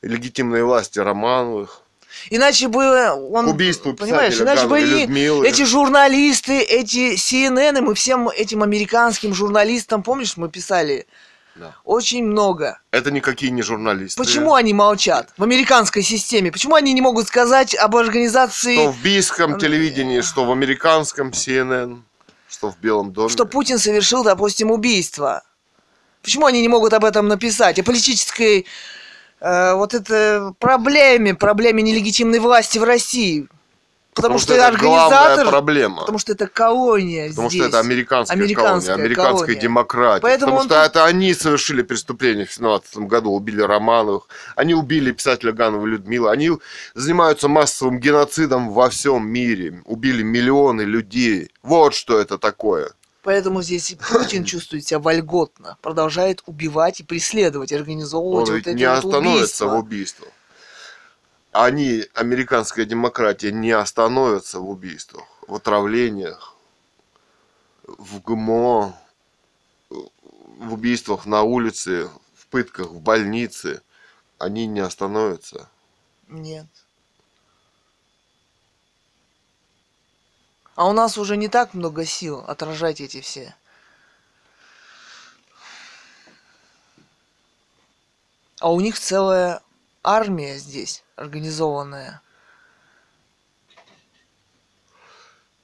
легитимной власти Романовых. Иначе бы он, К убийству понимаешь, иначе бы Гановой они, Людмилы. эти журналисты, эти CNN, мы всем этим американским журналистам, помнишь, мы писали Да. очень много. Это никакие не журналисты. Почему они молчат в американской системе? Почему они не могут сказать об организации, Что в бийском телевидении, что в американском CNN, что в Белом доме. что Путин совершил, допустим, убийство? Почему они не могут об этом написать? О политической э, вот это проблеме, проблеме нелегитимной власти в России. Потому, что, это главная организатор, проблема. потому что это колония Потому здесь. что это американская, Американская колония, американская колония. демократия. Поэтому потому что тут- это они совершили преступление в 17 году, убили Романовых, они убили писателя Ганова Людмила, они занимаются массовым геноцидом во всем мире, убили миллионы людей. Вот что это такое. Поэтому здесь и Путин [LAUGHS] чувствует себя вольготно, продолжает убивать и преследовать, организовывать Он вот ведь не вот остановится убийства. в убийствах. Они, американская демократия, не остановится в убийствах, в отравлениях, в ГМО, в убийствах на улице, в пытках, в больнице. Они не остановятся. Нет. А у нас уже не так много сил отражать эти все. А у них целая армия здесь организованная.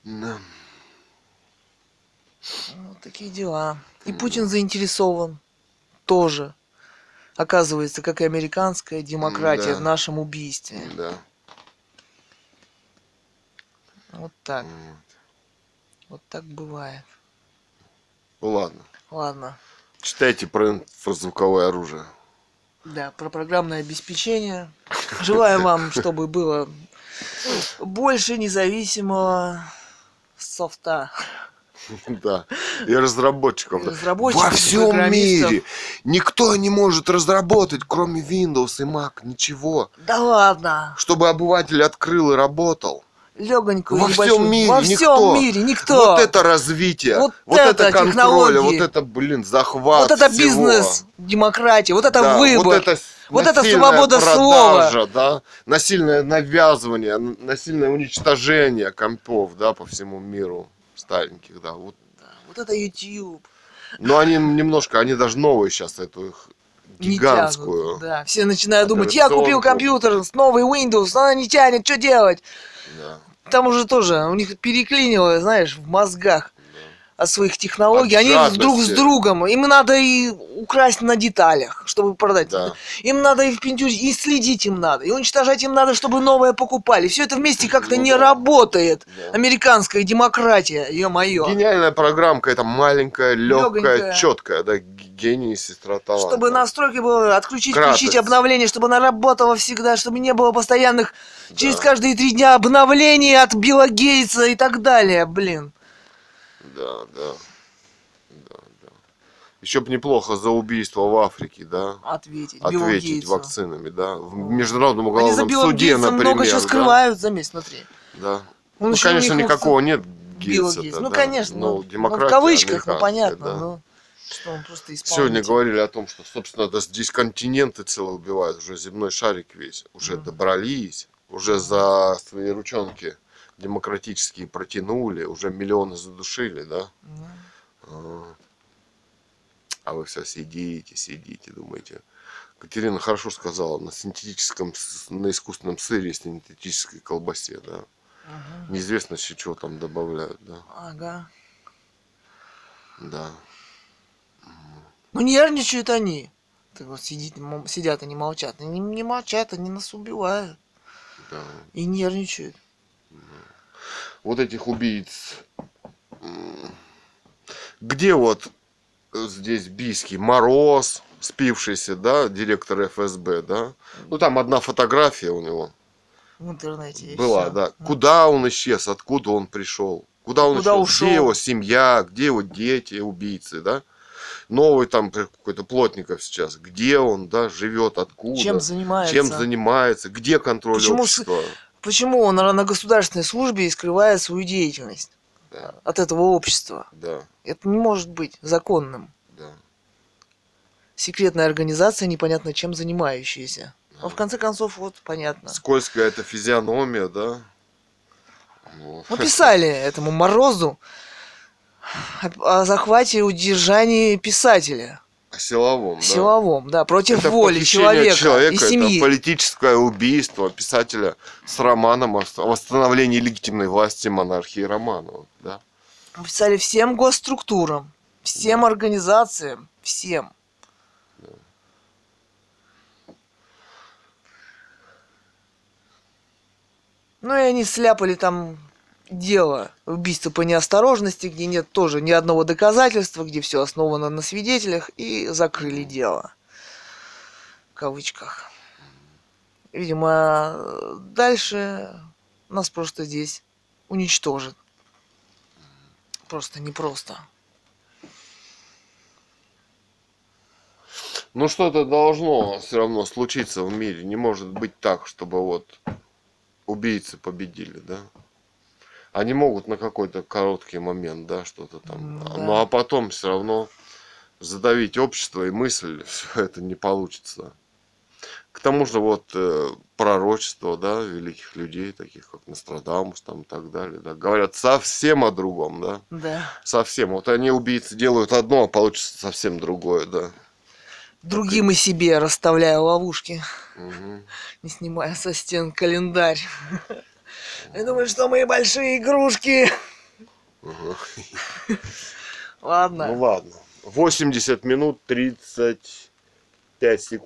Да. Вот такие дела. И Путин заинтересован тоже. Оказывается, как и американская демократия Да. в нашем убийстве. Да. Вот так. Вот. Вот так бывает. Ну ладно. Ладно. Читайте про инфразвуковое оружие. Да, про программное обеспечение. Желаю вам, [LAUGHS] чтобы было больше независимого софта. Да. И разработчиков. Во всем мире никто не может разработать, кроме Windows и Mac, ничего. Да ладно. Чтобы обыватель открыл и работал. Легонькую Во небольшую- всем мире Во никто. всем мире никто. Вот это развитие, Вот вот, это это, контроль, вот это, блин, захват Вот это всего. бизнес, демократия, вот это Да, выбор. Вот это, Вот это свобода продажа, Да, насильное навязывание, насильное уничтожение компов, да, по всему миру стареньких, да. Вот. Вот это YouTube. Но они немножко, они даже новые сейчас, эту их Не гигантскую. тянут, да. Все начинают думать, я купил компьютер с новый Windows, она не тянет, что делать? Там уже тоже у них переклинило, знаешь, в мозгах от своих технологий. От Они жадности. друг с другом. Им надо и украсть на деталях, чтобы продать. Да. Им надо и впендюрить, и следить им надо, и уничтожать им надо, чтобы новое покупали. Все это вместе как-то Ну не да. работает. Да. Американская демократия, ё-моё. Гениальная программка, это маленькая, легкая, четкая, да, гений и сестра таланта. Чтобы настройки было отключить, Кратость. включить обновление, чтобы она работала всегда, чтобы не было постоянных через Да. каждые три дня обновлений от Билла Гейтса и так далее, блин. Да, да. Да, да. Еще бы неплохо за убийство в Африке, да. Ответить. Ответить Гейтсу. вакцинами, да. В международном Они за уголовном суде, Гейтсом например. много чего да. скрывают, заметь, смотри. Да. Он ну, конечно, никакого нет Гейтса. Гейтса. Ну, да. конечно, Ну, ну, ну, демократия в кавычках, ну, понятно, да. ну, что он просто исполнитель. Сегодня говорили о том, что, собственно, да, здесь континенты целые убивают, уже земной шарик весь, уже Мгм. добрались, уже за свои ручонки демократические протянули, уже миллионы задушили, да. Ну, А. Вы все сидите, сидите, думаете. Катерина хорошо сказала, на синтетическом, на искусственном сыре, синтетической колбасе, да. ага. Неизвестно, еще чего там добавляют, да. Ага. Да. Ну, нервничают они. Так вот сидит, сидят и молчат. Они не молчат, они нас убивают. Да. И нервничают. Вот этих убийц. Где вот э, здесь Бийский Мороз, спившийся, да, директор ФСБ, да? Ну там одна фотография у него В интернете. и была, всё. да. Куда он исчез, откуда он пришел? Куда он Куда ушел? Где его семья, где его дети, убийцы, да? Новый там какой-то Плотников сейчас. Где он, да, живет, откуда? Чем занимается? чем занимается, где контроль Почему общества? Почему он на государственной службе и скрывает свою деятельность Да, от этого общества? да, Это не может быть законным. да. Секретная организация, непонятно чем занимающаяся. Но в конце концов, вот понятно. Скользкая эта физиономия, да? Ну, Мы писали этому Морозу о захвате и удержании писателя. Силовом, да. Силовом, да, против это воли человека, человека и семьи. Это политическое убийство писателя с романом о восстановлении легитимной власти монархии Романова, да. Писали всем госструктурам, всем да. организациям, всем. Да. Ну и они сляпали там дело убийства по неосторожности, где нет тоже ни одного доказательства, где все основано на свидетелях, и закрыли дело. В кавычках. Видимо, дальше нас просто здесь уничтожат. Просто непросто. Ну что-то должно все равно случиться в мире. Не может быть так, чтобы вот убийцы победили, да? Они могут на какой-то короткий момент, да, что-то там. М, да. Ну а потом все равно задавить общество и мысль, [LAUGHS] все это не получится. К тому же вот э, пророчество, да, великих людей, таких как Нострадамус там и так далее, да, говорят совсем о другом, да, Да. совсем. Вот они убийцы делают одно, а получится совсем другое, да. Другим и себе расставляю ловушки, Мгм. не снимая со стен календарь. [LAUGHS] Я думаю, что мы большие игрушки. Ага. Ладно. Ну ладно. 80 минут 35 секунд.